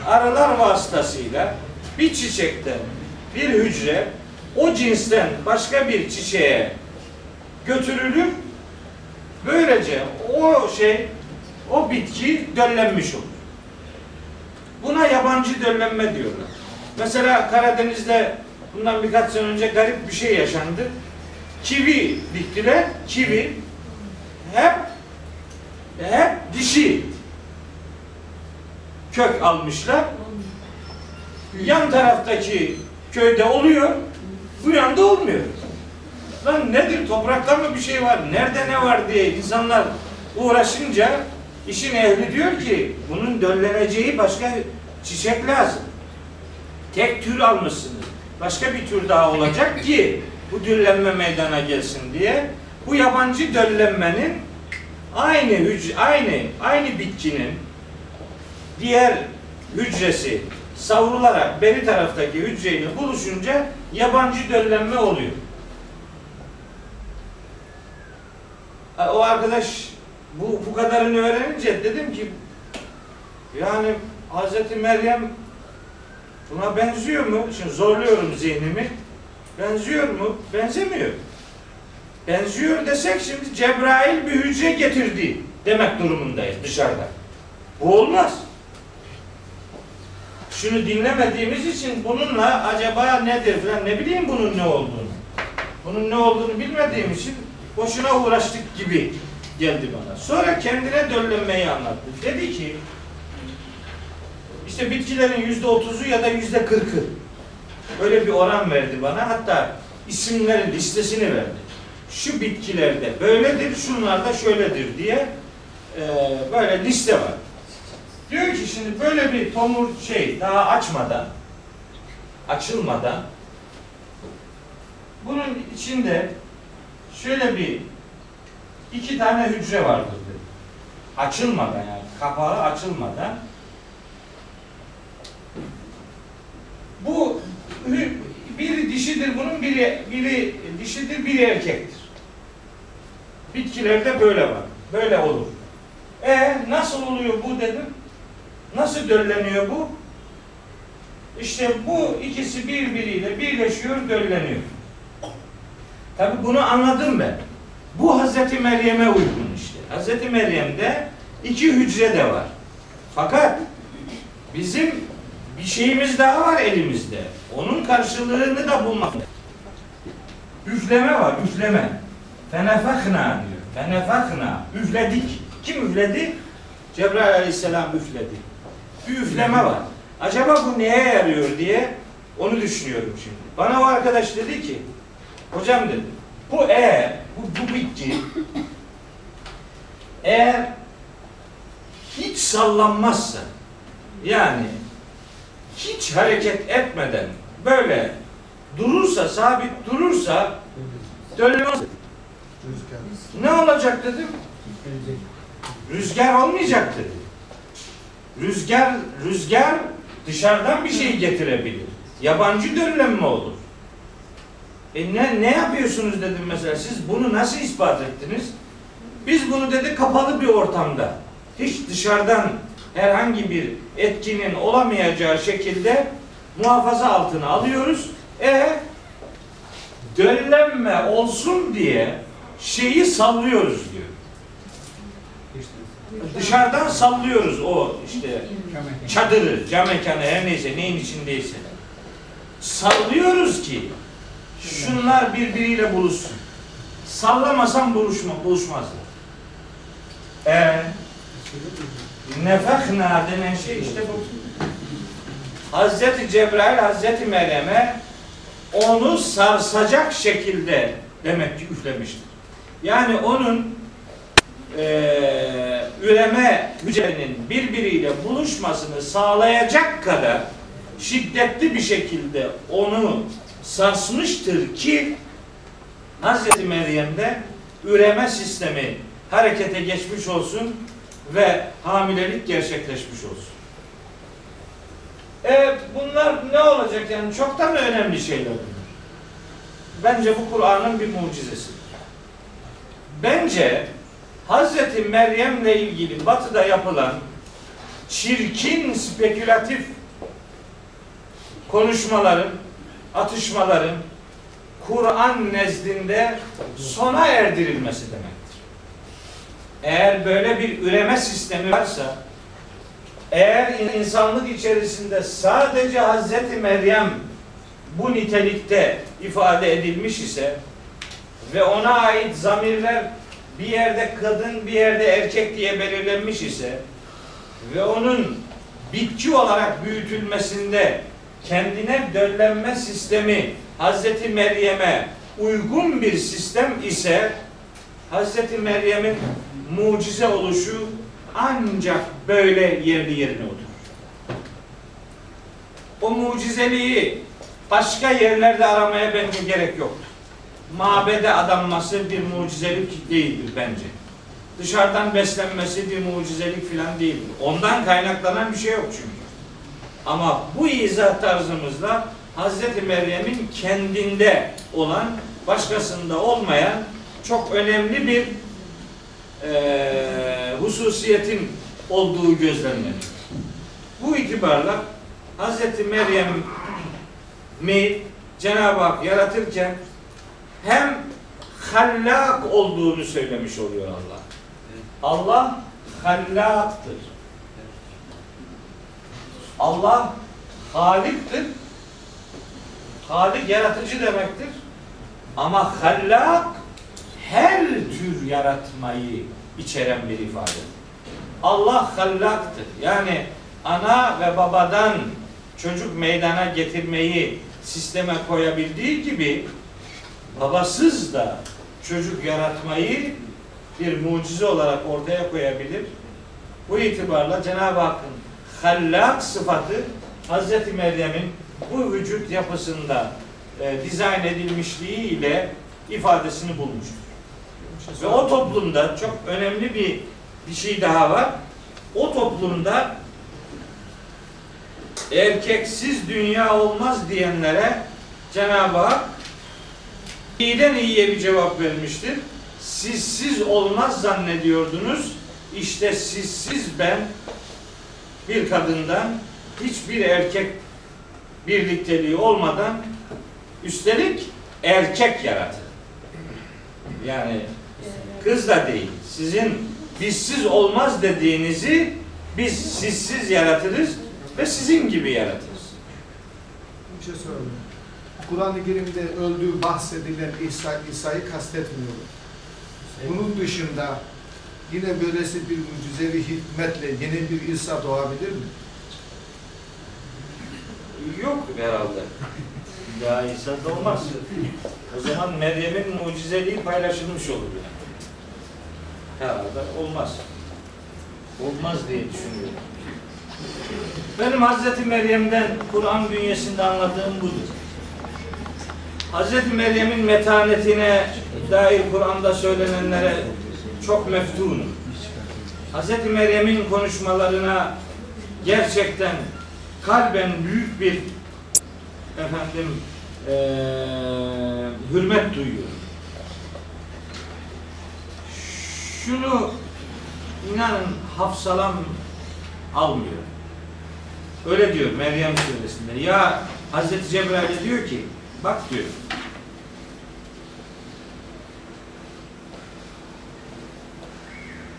Arılar vasıtasıyla bir çiçekten bir hücre o cinsten başka bir çiçeğe götürülür. Böylece o şey o bitki döllenmiş olur. Buna yabancı döllenme diyorlar. Mesela Karadeniz'de bundan birkaç sene önce garip bir şey yaşandı. Kivi diktiler. Kivi hep hep dişi kök almışlar. Yan taraftaki köyde oluyor. Bu yanda olmuyor. Lan nedir toprakta mı bir şey var? Nerede ne var diye insanlar uğraşınca işin ehli diyor ki bunun dölleneceği başka çiçek lazım. Tek tür almışsınız. Başka bir tür daha olacak ki bu döllenme meydana gelsin diye bu yabancı döllenmenin aynı hücre, aynı aynı bitkinin diğer hücresi savrularak beri taraftaki hücreyle buluşunca yabancı döllenme oluyor. O arkadaş bu, bu kadarını öğrenince dedim ki yani Hazreti Meryem buna benziyor mu? Şimdi zorluyorum zihnimi. Benziyor mu? Benzemiyor. Benziyor desek şimdi Cebrail bir hücre getirdi demek durumundayız dışarıda. Bu olmaz. Şunu dinlemediğimiz için bununla acaba nedir falan ne bileyim bunun ne olduğunu. Bunun ne olduğunu bilmediğim için boşuna uğraştık gibi geldi bana. Sonra kendine döllenmeyi anlattı. Dedi ki İşte bitkilerin yüzde otuzu ya da yüzde kırkı. Böyle bir oran verdi bana. Hatta isimlerin listesini verdi. Şu bitkilerde böyledir, şunlarda şöyledir diye e, böyle liste var. Diyor ki şimdi böyle bir tomur şey daha açmadan, açılmadan bunun içinde şöyle bir iki tane hücre vardır dedi. Açılmadan yani kapağı açılmadan bu biri dişidir bunun biri biri dişidir biri erkektir. Bitkilerde böyle var. Böyle olur. E nasıl oluyor bu dedim. Nasıl dölleniyor bu? İşte bu ikisi birbiriyle birleşiyor, dölleniyor. Tabi bunu anladım ben. Bu Hazreti Meryem'e uygun işte. Hazreti Meryem'de iki hücre de var. Fakat bizim bir şeyimiz daha var elimizde. Onun karşılığını da bulmak. Üfleme var, üfleme. Fenefekna diyor. Fenefekna. Üfledik. Kim üfledi? Cebrail aleyhisselam üfledi. Bir üfleme var. Acaba bu neye yarıyor diye onu düşünüyorum şimdi. Bana o arkadaş dedi ki, hocam dedi, bu eğer, bu, bu bitki eğer hiç sallanmazsa, yani hiç hareket etmeden böyle durursa, sabit durursa dönmez. Rüzgar. Ne olacak dedim. Rüzgar olmayacak dedi. Rüzgar, rüzgar dışarıdan bir şey getirebilir. Yabancı dönlenme olur. E ne, ne yapıyorsunuz dedim mesela siz bunu nasıl ispat ettiniz? Biz bunu dedi kapalı bir ortamda hiç dışarıdan herhangi bir etkinin olamayacağı şekilde muhafaza altına alıyoruz. E döllenme olsun diye şeyi sallıyoruz diyor. Dışarıdan sallıyoruz o işte çadırı, cam mekanı her neyse neyin içindeyse. Sallıyoruz ki şunlar birbiriyle buluşsun. Sallamasam buluşma, buluşmazlar. Ee, nefekna denen şey işte bu. Hazreti Cebrail Hazreti Meryem'e onu sarsacak şekilde demek ki üflemiştir. Yani onun eee üreme hücrenin birbiriyle buluşmasını sağlayacak kadar şiddetli bir şekilde onu sarsmıştır ki Hazreti Meryem'de üreme sistemi harekete geçmiş olsun ve hamilelik gerçekleşmiş olsun. E bunlar ne olacak yani çoktan önemli şeyler bunlar? Bence bu Kur'an'ın bir mucizesidir. Bence Hazreti Meryem'le ilgili batıda yapılan çirkin spekülatif konuşmaların, atışmaların Kur'an nezdinde sona erdirilmesi demektir. Eğer böyle bir üreme sistemi varsa eğer insanlık içerisinde sadece Hazreti Meryem bu nitelikte ifade edilmiş ise ve ona ait zamirler bir yerde kadın bir yerde erkek diye belirlenmiş ise ve onun bitki olarak büyütülmesinde kendine döllenme sistemi Hazreti Meryem'e uygun bir sistem ise Hazreti Meryem'in mucize oluşu ancak böyle yerli yerine oturur. O mucizeliği başka yerlerde aramaya bence gerek yoktur. Mabede adanması bir mucizelik değildir bence. Dışarıdan beslenmesi bir mucizelik filan değildir. Ondan kaynaklanan bir şey yok çünkü. Ama bu izah tarzımızla Hazreti Meryem'in kendinde olan, başkasında olmayan çok önemli bir eee hususiyetin olduğu gözlemleniyor. Bu itibarla Hazreti Meryem'i Cenab-ı Hak yaratırken hem hallak olduğunu söylemiş oluyor Allah. Allah hallaktır. Allah haliktir. Halik yaratıcı demektir. Ama hallak her tür yaratmayı içeren bir ifade. Allah hallaktır. Yani ana ve babadan çocuk meydana getirmeyi sisteme koyabildiği gibi babasız da çocuk yaratmayı bir mucize olarak ortaya koyabilir. Bu itibarla Cenab-ı Hakk'ın hallak sıfatı Hazreti Meryem'in bu vücut yapısında e, dizayn edilmişliği ile ifadesini bulmuştur. Ve o toplumda çok önemli bir bir şey daha var. O toplumda erkeksiz dünya olmaz diyenlere Cenab-ı Hak iyiden iyiye bir cevap vermiştir. Sizsiz olmaz zannediyordunuz. İşte sizsiz ben bir kadından hiçbir erkek birlikteliği olmadan üstelik erkek yaratır. Yani kız da değil. Sizin bizsiz olmaz dediğinizi biz sizsiz yaratırız ve sizin gibi yaratırız. Bir şey söyleyeyim. Kur'an-ı Kerim'de öldüğü bahsedilen İsa, İsa'yı kastetmiyorum. Bunun dışında yine böylesi bir mucizevi hikmetle yeni bir İsa doğabilir mi? Yok herhalde. Ya İsa da olmaz. O zaman Meryem'in mucizeliği paylaşılmış olur yani. Herhalde olmaz. Olmaz diye düşünüyorum. Benim Hazreti Meryem'den Kur'an bünyesinde anladığım budur. Hazreti Meryem'in metanetine dair Kur'an'da söylenenlere çok meftunum. Hazreti Meryem'in konuşmalarına gerçekten kalben büyük bir efendim eee, hürmet duyuyorum. Şunu inanın hafsalam almıyor. Öyle diyor Meryem suresinde. Ya Hazreti Cebrail diyor ki bak diyor.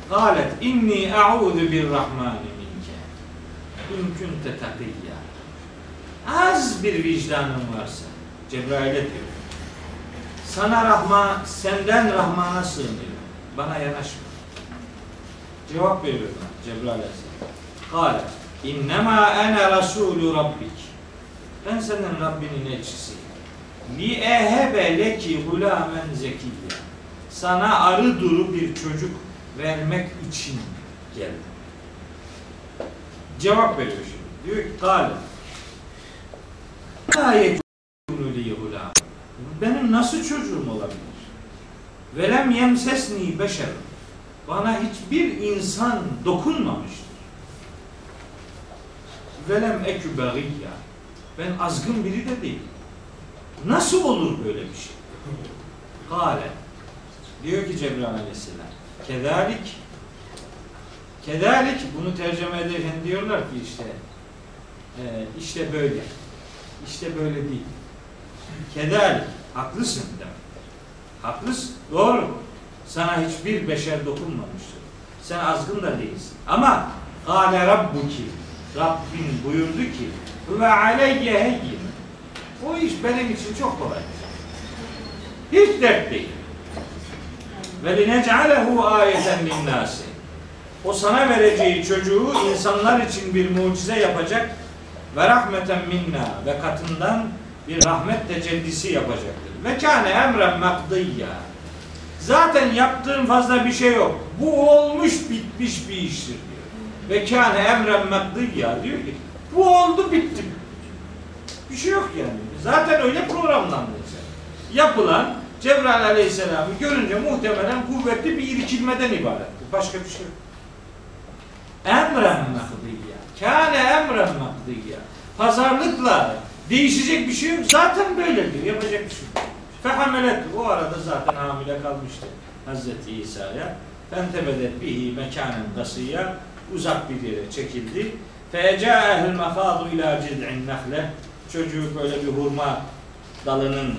Galet inni a'udhu birrahmani minke. İn kunte takiyya az bir vicdanın varsa Cebrail'e diyor sana Rahman senden Rahman'a sığınıyorum. Bana yanaşma. Cevap veriyor Cebrail Aleyhisselam Kale innema ene rasulü rabbik. Ben senin Rabbinin elçisiyim li ehebe leki hulamen zekiyye sana arı duru bir çocuk vermek için geldim. Cevap veriyor şimdi. Diyor ki Kale hulam. Benim nasıl çocuğum olabilir? Velem yemsesni beşer. Bana hiçbir insan dokunmamıştır. Velem ekü. Ben azgın biri de değilim. Nasıl olur böyle bir şey? Kale. Diyor ki Cebrail aleyhisselam. Kedalik Kedalik bunu tercüme ederken diyorlar ki işte e, işte böyle. İşte böyle değil. Kedalik. Haklısın demek. Haklısın. Doğru. Sana hiçbir beşer dokunmamıştır. Sen azgın da değilsin. Ama Kale Rabbuki Rabbin buyurdu ki ve aleyye heyyin o iş benim için çok kolay. Hiç dert değil. Ve linec'alehu ayeten linnâsi. O sana vereceği çocuğu insanlar için bir mucize yapacak ve rahmeten minna ve katından bir rahmet tecellisi yapacaktır. Ve kâne emren makdiyya. Zaten yaptığın fazla bir şey yok. Bu olmuş bitmiş bir iştir diyor. Ve kâne emren makdiyya diyor ki bu oldu bitti. Bir şey yok yani. Zaten öyle programlandı sen. Yapılan Cebrail Aleyhisselam'ı görünce muhtemelen kuvvetli bir irkilmeden ibaretti. Başka bir şey yok. Emren makdiyya. Kâne emren makdiyya. Pazarlıkla değişecek bir şey yok. Zaten böyledir. Yapacak bir şey yok. Fehamelet o arada zaten hamile kalmıştı Hazreti İsa'ya. Fentebedet bihi mekanen kasıya uzak bir yere çekildi. Feca'ehül mefadu ila cid'in nehle çocuğu böyle bir hurma dalının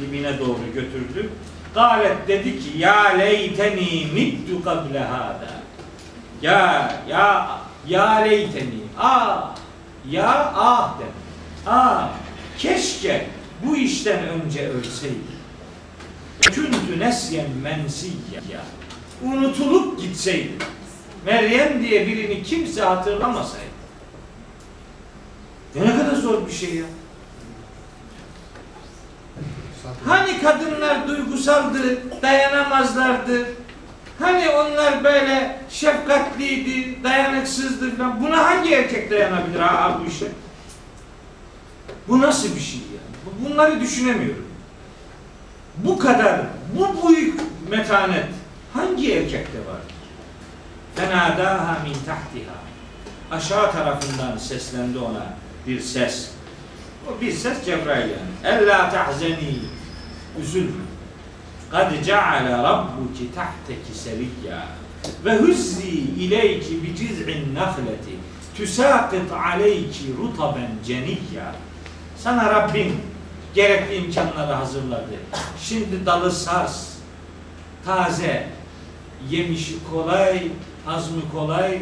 dibine doğru götürdü. Galet dedi ki ya leyteni mittu kable hada. Ya ya ya leyteni. Ah ya ah dedi. Ah keşke bu işten önce ölseydi. Küntü nesyen mensiyya. Unutulup gitseydi. Meryem diye birini kimse hatırlamasaydı. Zor bir şey ya. Hani kadınlar duygusaldı, dayanamazlardı. Hani onlar böyle şefkatliydi, dayanıksızdı falan. Buna hangi erkek dayanabilir ha, bu işe? Bu nasıl bir şey ya? Bu- Bunları düşünemiyorum. Bu kadar, bu büyük metanet hangi erkekte var? Fenadaha min tahtiha. Aşağı tarafından seslendi ona bir ses. O bir ses Cebrail yani. Ella tahzeni. Üzülme. Kad ceale rabbuki tahteki seriyya ve huzzi ileyki bi ciz'in nahleti tüsakit aleyki rutaben ceniyya sana Rabbim gerekli imkanları hazırladı. Şimdi dalı saz, taze, yemişi kolay, hazmı kolay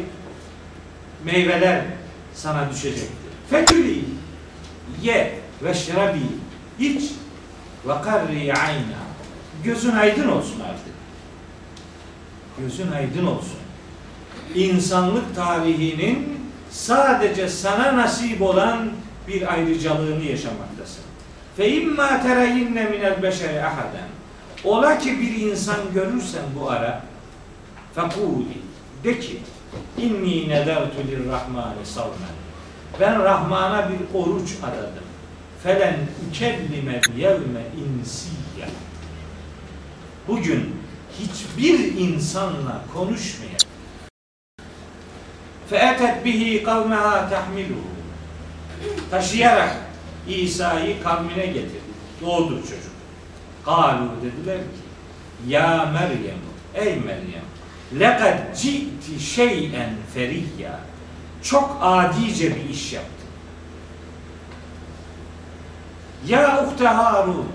meyveler sana düşecektir. Fekülü ye ve şerabi iç ve karri ayna gözün aydın olsun artık. Gözün aydın olsun. İnsanlık tarihinin sadece sana nasip olan bir ayrıcalığını yaşamaktasın. Fe imma tereyinne minel beşeri ahaden. Ola ki bir insan görürsen bu ara fekuli de ki inni nedertu lirrahmani savmen. Ben Rahman'a bir oruç adadım. Felen ukellime yevme insiyya. Bugün hiçbir insanla konuşmayacak. Feetet bihi kavmeha tahmiluhu. Taşıyarak İsa'yı kavmine getirdi. Doğdu çocuk. Kalu dediler ki Ya Meryem ey Meryem lekad ci'ti şeyen feriyya çok adice bir iş yaptın. Ya uhte Harun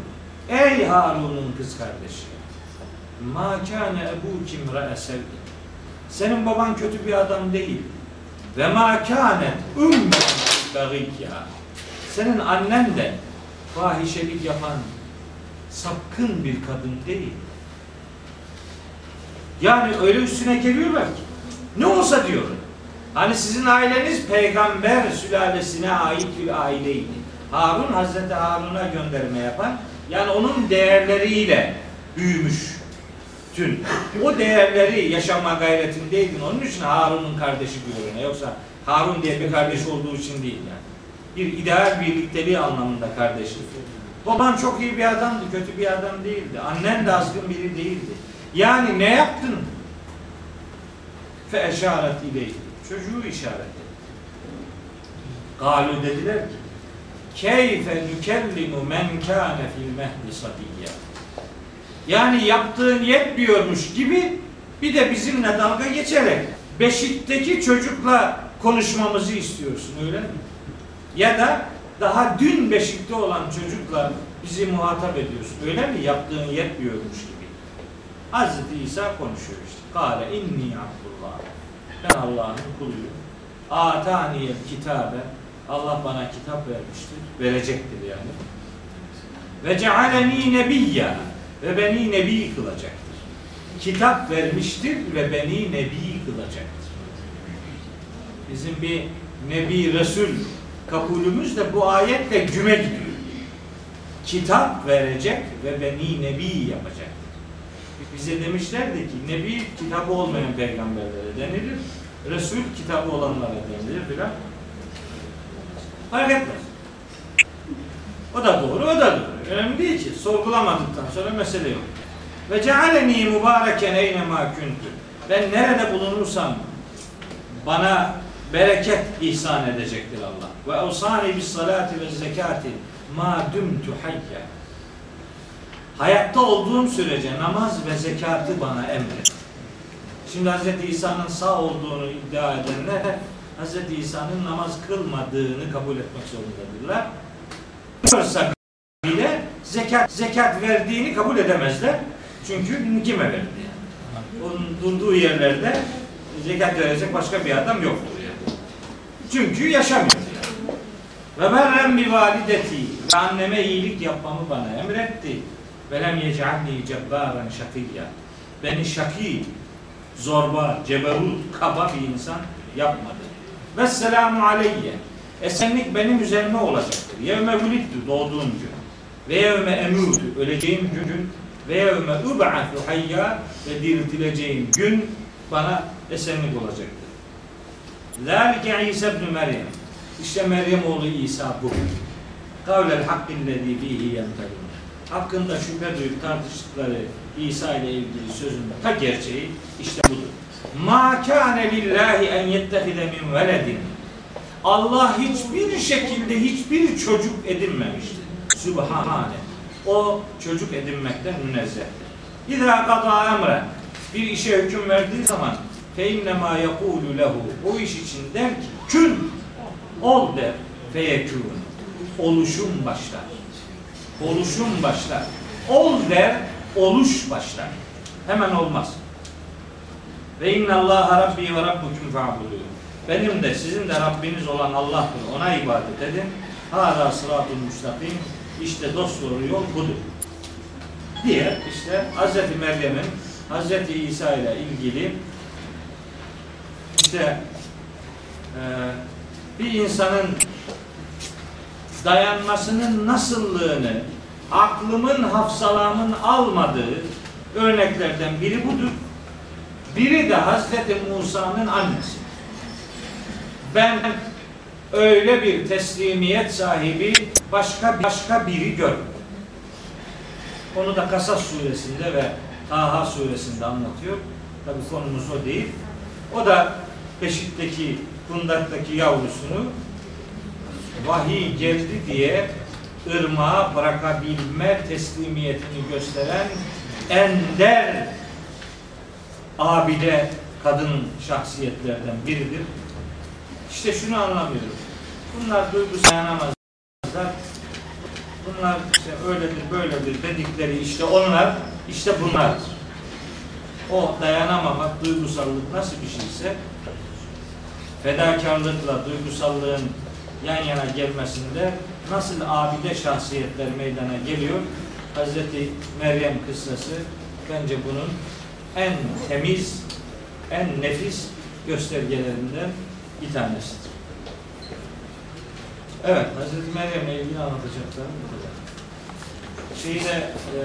ey Harun'un kız kardeşi ma kâne ebuki imra'e sevdi. Senin baban kötü bir adam değil. Ve ma kânet ümmen. Senin annen de fahişelik yapan sapkın bir kadın değil. Yani öyle üstüne geliyorlar ki ne olsa diyor. Hani sizin aileniz peygamber sülalesine ait bir aileydi. Harun Hazreti Harun'a gönderme yapan yani onun değerleriyle büyümüş tün. O değerleri yaşama gayretindeydin. Onun için Harun'un kardeşi ona. Yoksa Harun diye bir kardeş olduğu için değil yani. Bir ideal birlikteliği anlamında kardeşi. Baban çok iyi bir adamdı, kötü bir adam değildi. Annen de azgın biri değildi. Yani ne yaptın? Fe eşaret ileyhi. Çocuğu işaret etti. Galu dediler ki Keyfe nükellimu men kâne fil mehdi sabiyya. Yani yaptığın yetmiyormuş gibi bir de bizimle dalga geçerek beşikteki çocukla konuşmamızı istiyorsun öyle mi? Ya da daha dün beşikte olan çocukla bizi muhatap ediyorsun. Öyle mi? Yaptığın yetmiyormuş gibi. Hazreti İsa konuşuyor işte. Kale inni abdullah. Ben Allah'ın kuluyum. Ataniyel kitabe. Allah bana kitap vermiştir. Verecektir yani. Ve cealeni nebiyya. Ve beni nebi kılacaktır. Kitap vermiştir ve beni nebi kılacaktır. Bizim bir nebi resul kabulümüz de bu ayetle güme gidiyor. Kitap verecek ve beni nebi yapacaktır. Bize demişlerdi ki nebi kitabı olmayan peygamberlere denilir. Resul kitabı olanlara denilir filan. Fark etmez. O da doğru, o da doğru. Önemli değil ki. Sorgulamadıktan sonra mesele yok. Ve cealeni mübareken eynema kuntu. Ben nerede bulunursam bana bereket ihsan edecektir Allah. Ve usani bis salati ve zekati ma dumtu hayya. Hayatta olduğum sürece namaz ve zekatı bana emret. Şimdi Hz. İsa'nın sağ olduğunu iddia edenler Hz. İsa'nın namaz kılmadığını kabul etmek zorundadırlar. Görsak bile zekat zekat verdiğini kabul edemezler. Çünkü kime verdi? Yani? Onun durduğu yerlerde zekat verecek başka bir adam yoktur yani. Çünkü yaşamıyor. Yani. Ve berrem bi valideti anneme iyilik yapmamı bana emretti. Ve lem yec'alni cebbaran şakiyya. Beni şaki, zorba, ceberut, kaba bir insan yapmadı. Ve selamu aleyye. Esenlik benim üzerime olacaktır. Yevme vuliddu doğduğum gün. Ve yevme emutu öleceğim gün. Ve yevme ub'atu hayya ve diriltileceğim gün bana esenlik olacaktır. Zalike İsa ibn Meryem. İşte Meryem oğlu İsa bu. Kavlel hakkillezî bihi yemterun. Hakkında şüphe duyup tartıştıkları İsa ile ilgili sözün ta gerçeği işte budur. Ma kâne lillahi en yettehide min veledin. Allah hiçbir şekilde hiçbir çocuk edinmemiştir. Sübhane. O çocuk edinmekten münezzehtir. İzâ kadâ emre. Bir işe hüküm verdiği zaman fe innemâ yekûlü lehu. O iş için der ki kün ol der feyekûn. Oluşum başlar. Oluşum başlar. Ol der oluş başlar. Hemen olmaz. Ve inna Allah rabbi ve rabbukum fa'budu. Benim de sizin de Rabbiniz olan Allah'tır. Ona ibadet edin. Hâdâ sıratun müstakim. İşte dosdoğru yol budur. Diye işte Hz. Meryem'in Hz. İsa ile ilgili işte e, bir insanın dayanmasının nasıllığını aklımın hafsalamın almadığı örneklerden biri budur. Biri de Hazreti Musa'nın annesi. Ben öyle bir teslimiyet sahibi başka başka biri görmedim. Onu da Kasas suresinde ve Taha suresinde anlatıyor. Tabi konumuz o değil. O da Beşik'teki kundaktaki yavrusunu vahiy geldi diye ırmağa bırakabilme teslimiyetini gösteren ender abide kadın şahsiyetlerden biridir. İşte şunu anlamıyorum. Bunlar duygusal dayanamazlar. Bunlar işte öyledir böyledir dedikleri işte onlar işte bunlardır. O dayanamamak, duygusallık nasıl bir şeyse fedakarlıkla duygusallığın yan yana gelmesinde nasıl abide şahsiyetler meydana geliyor? Hazreti Meryem kıssası bence bunun en temiz, en nefis göstergelerinden bir tanesidir. Evet, Hazreti Meryem'le ilgili anlatacaklarım bu kadar. Şeyde e,